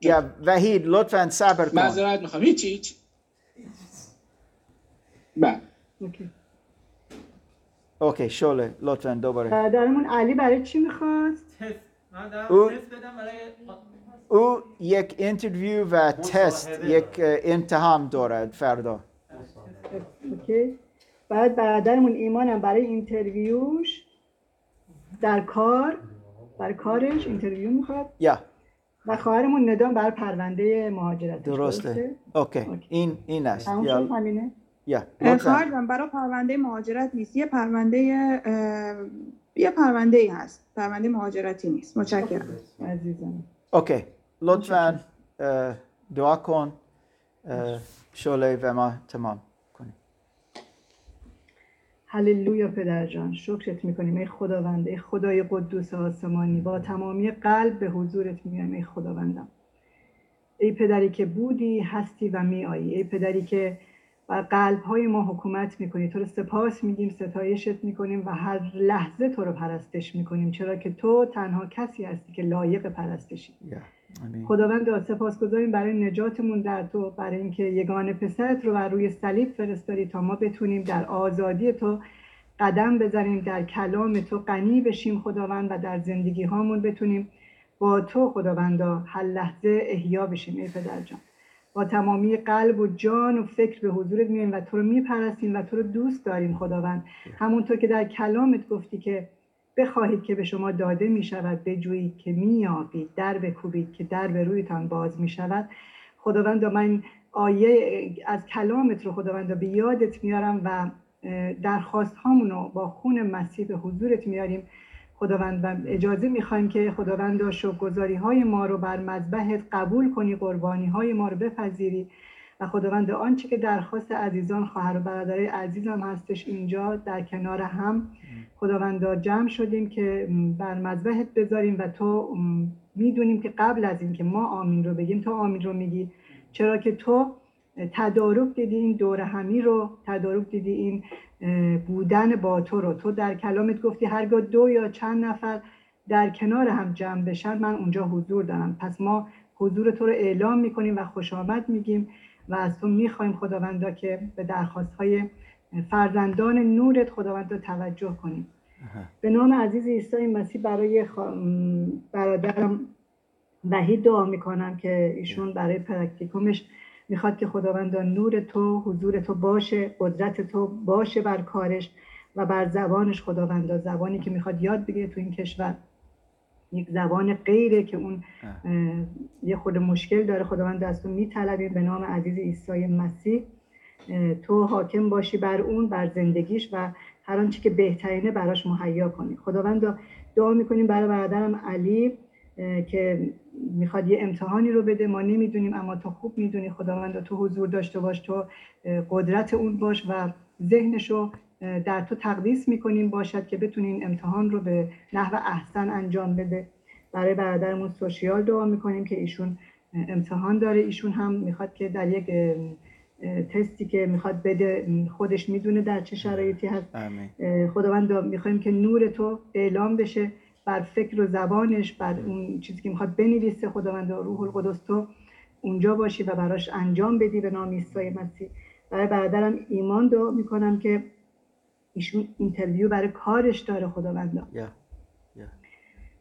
یا وحید لطفا صبر کن. معذرت می‌خوام. هیچی هیچ. بله. okay. okay شله لطفا دوباره. برادرمون علی برای چی می‌خواست؟ او- او یک interview و تست یک امتحان دارد فردا. okay. بعد برادرمون ایمانم برای interview ش در کار برای کارش interview می‌خواد. ja. و خواهرمون ندام برای پرونده مهاجرت درسته. Okay. این این است. Yeah. همینه؟ Yeah. خواهرم برای پرونده مهاجرت نیست. یه پرونده یه پرونده ای هست. پرونده مهاجرتی نیست. متشکرم. عزیزم. Okay. لطفا دعا کن. شله و ما تمام کنیم هللویا پدر جان. شکرت می‌کنیم. ای خداوند ای خدای قدوس آسمانی با تمامی قلب به حضورت میایم ای خداوندم. ای پدری که بودی هستی و میآیی. ای پدری که بر قلب های ما حکومت می‌کنی. تو رو سپاس میگیم ستایشت می‌کنیم و هر لحظه تو رو پرستش می‌کنیم. چرا که تو تنها کسی هستی که لایق پرستشی. آمین. خداوند سپاس گذاریم برای نجاتمون در تو برای اینکه یگان پسرت رو بر روی صلیب فرستادی تا ما بتونیم در آزادی تو قدم بزنیم در کلام تو غنی بشیم خداوند و در زندگی هامون بتونیم با تو خداوندا هر لحظه احیا بشیم. ای پدر جان. با تمامی قلب و جان و فکر به حضورت میایم و تو رو میپرستیم و تو رو دوست داریم خداوند. همونطور که در کلامت گفتی که بخواهید که به شما داده می شود بجویید که میابید در بکوبید که در به رویتان باز می شود خداوند من آیه از کلامت رو خداوند به یادت میارم و درخواست رو با خون مسیح به حضورت میاریم خداوند و اجازه می‌خوایم که خداوند شکرگزاری های ما رو بر مذبحت قبول کنی قربانی های ما رو بپذیری و خداوند آنچه که درخواست عزیزان خواهر و برادرای عزیزم هستش اینجا در کنار هم خداوندا جمع شدیم که بر مذبحت بذاریم و تو می‌دونیم که قبل از اینکه ما آمین رو بگیم تو آمین رو میگی. چرا که تو تدارک دیدی این دور همی رو تدارک دیدی این بودن با تو رو. تو در کلامت گفتی هرگاه دو یا چند نفر در کنار هم جمع بشن من اونجا حضور دارم. پس ما حضور تو رو اعلام می‌کنیم و خوش آمد میگیم و از تو می‌خوایم خداوندا که به درخواست های فرزندان نورت خداوندا توجه کنیم. به نام عزیز عیسی مسیح برای برادرم وحید دعا می‌کنم که ایشون برای practicum ش می‌خواد که خداوند نور تو حضور تو باشه قدرت تو باشه بر کارش و بر زبانش خداوند زبانی که می‌خواد یاد بگیره تو این کشور. یک زبان غیره که اون یه خود مشکل داره. خداوند از تو میطلبیم به نام عزیز عیسی مسیح. تو حاکم باشی بر اون بر زندگیش و هر آنچه که بهترینه براش مهیا کنی. خداوند دعا می‌کنیم برای برادرم علی که می‌خواد یه امتحانی رو بده ما نمی‌دونیم اما تو خوب می‌دونی خداوند تو حضور داشته باش تو قدرت اون باش و ذهنش رو در تو تقدیس می‌کنیم باشد که بتونی این امتحان رو به نحو احسن انجام بده. برای برادرمون سوشیال دعا می‌کنیم که ایشون امتحان داره. ایشون هم می‌خواد که در یک تستی که می‌خواد بده خودش می‌دونه در چه شرایطی هست. خداوند می‌خوایم که نور تو اعلام بشه. بر فکر و زبانش بر اون چیزی که می‌خواد بنویسه خداوند روح القدس تو اونجا باشی و براش انجام بدی به نام عیسی مسیح. برای برادرم ایمان دعا می‌کنم که ایشون interview برای کارش داره خداوندا یا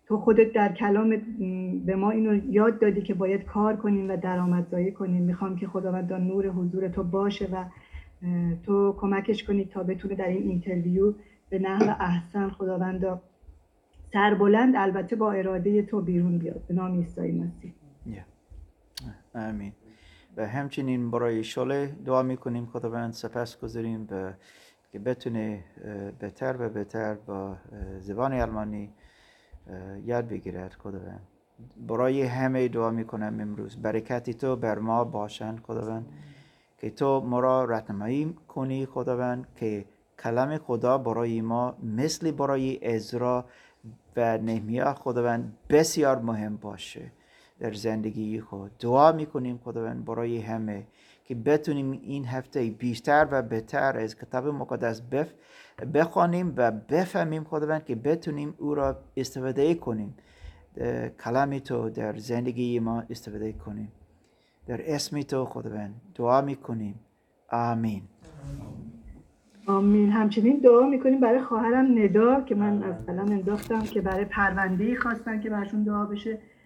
تو خودت در کلامت م، به ما اینو یاد دادی که باید کار کنیم و درآمدزایی کنیم. می‌خوام که خداوندا نور حضور تو باشه و تو کمکش کنی تا بتونه در این interview به نحو احسن خداوندا سربلند البته با اراده تو بیرون بیاد. به نام عیسی مسیح. آمین. و همچنین برای شله دعا می‌کنیم. خداوند سپس گذاریم به که بتونه بهتر و بهتر با زبان آلمانی یاد بگیرد. خداوند. برای همه دعا می‌کنم امروز. برکتی تو بر ما باشند خداوند. که تو ما را کنی خداوند. که کلام خدا برای ما مثل برای ازرا و نهمیا خداوند بسیار مهم باشه در زندگی خود. دعا می‌کنیم خداوند برای همه که بتونیم این هفته بیشتر و بهتر از کتاب مقدس بف... بخوانیم و بفهمیم خداوند که بتونیم او را استفاده کنیم. کلام تو در زندگی ما استفاده کنیم. در اسم تو خداوند دعا می‌کنیم. آمین. آمین. همچنین دعا می‌کنیم برای خواهرم ندا که من از قلم انداختم که برای پرونده ای خواستن که برشون دعا بشه.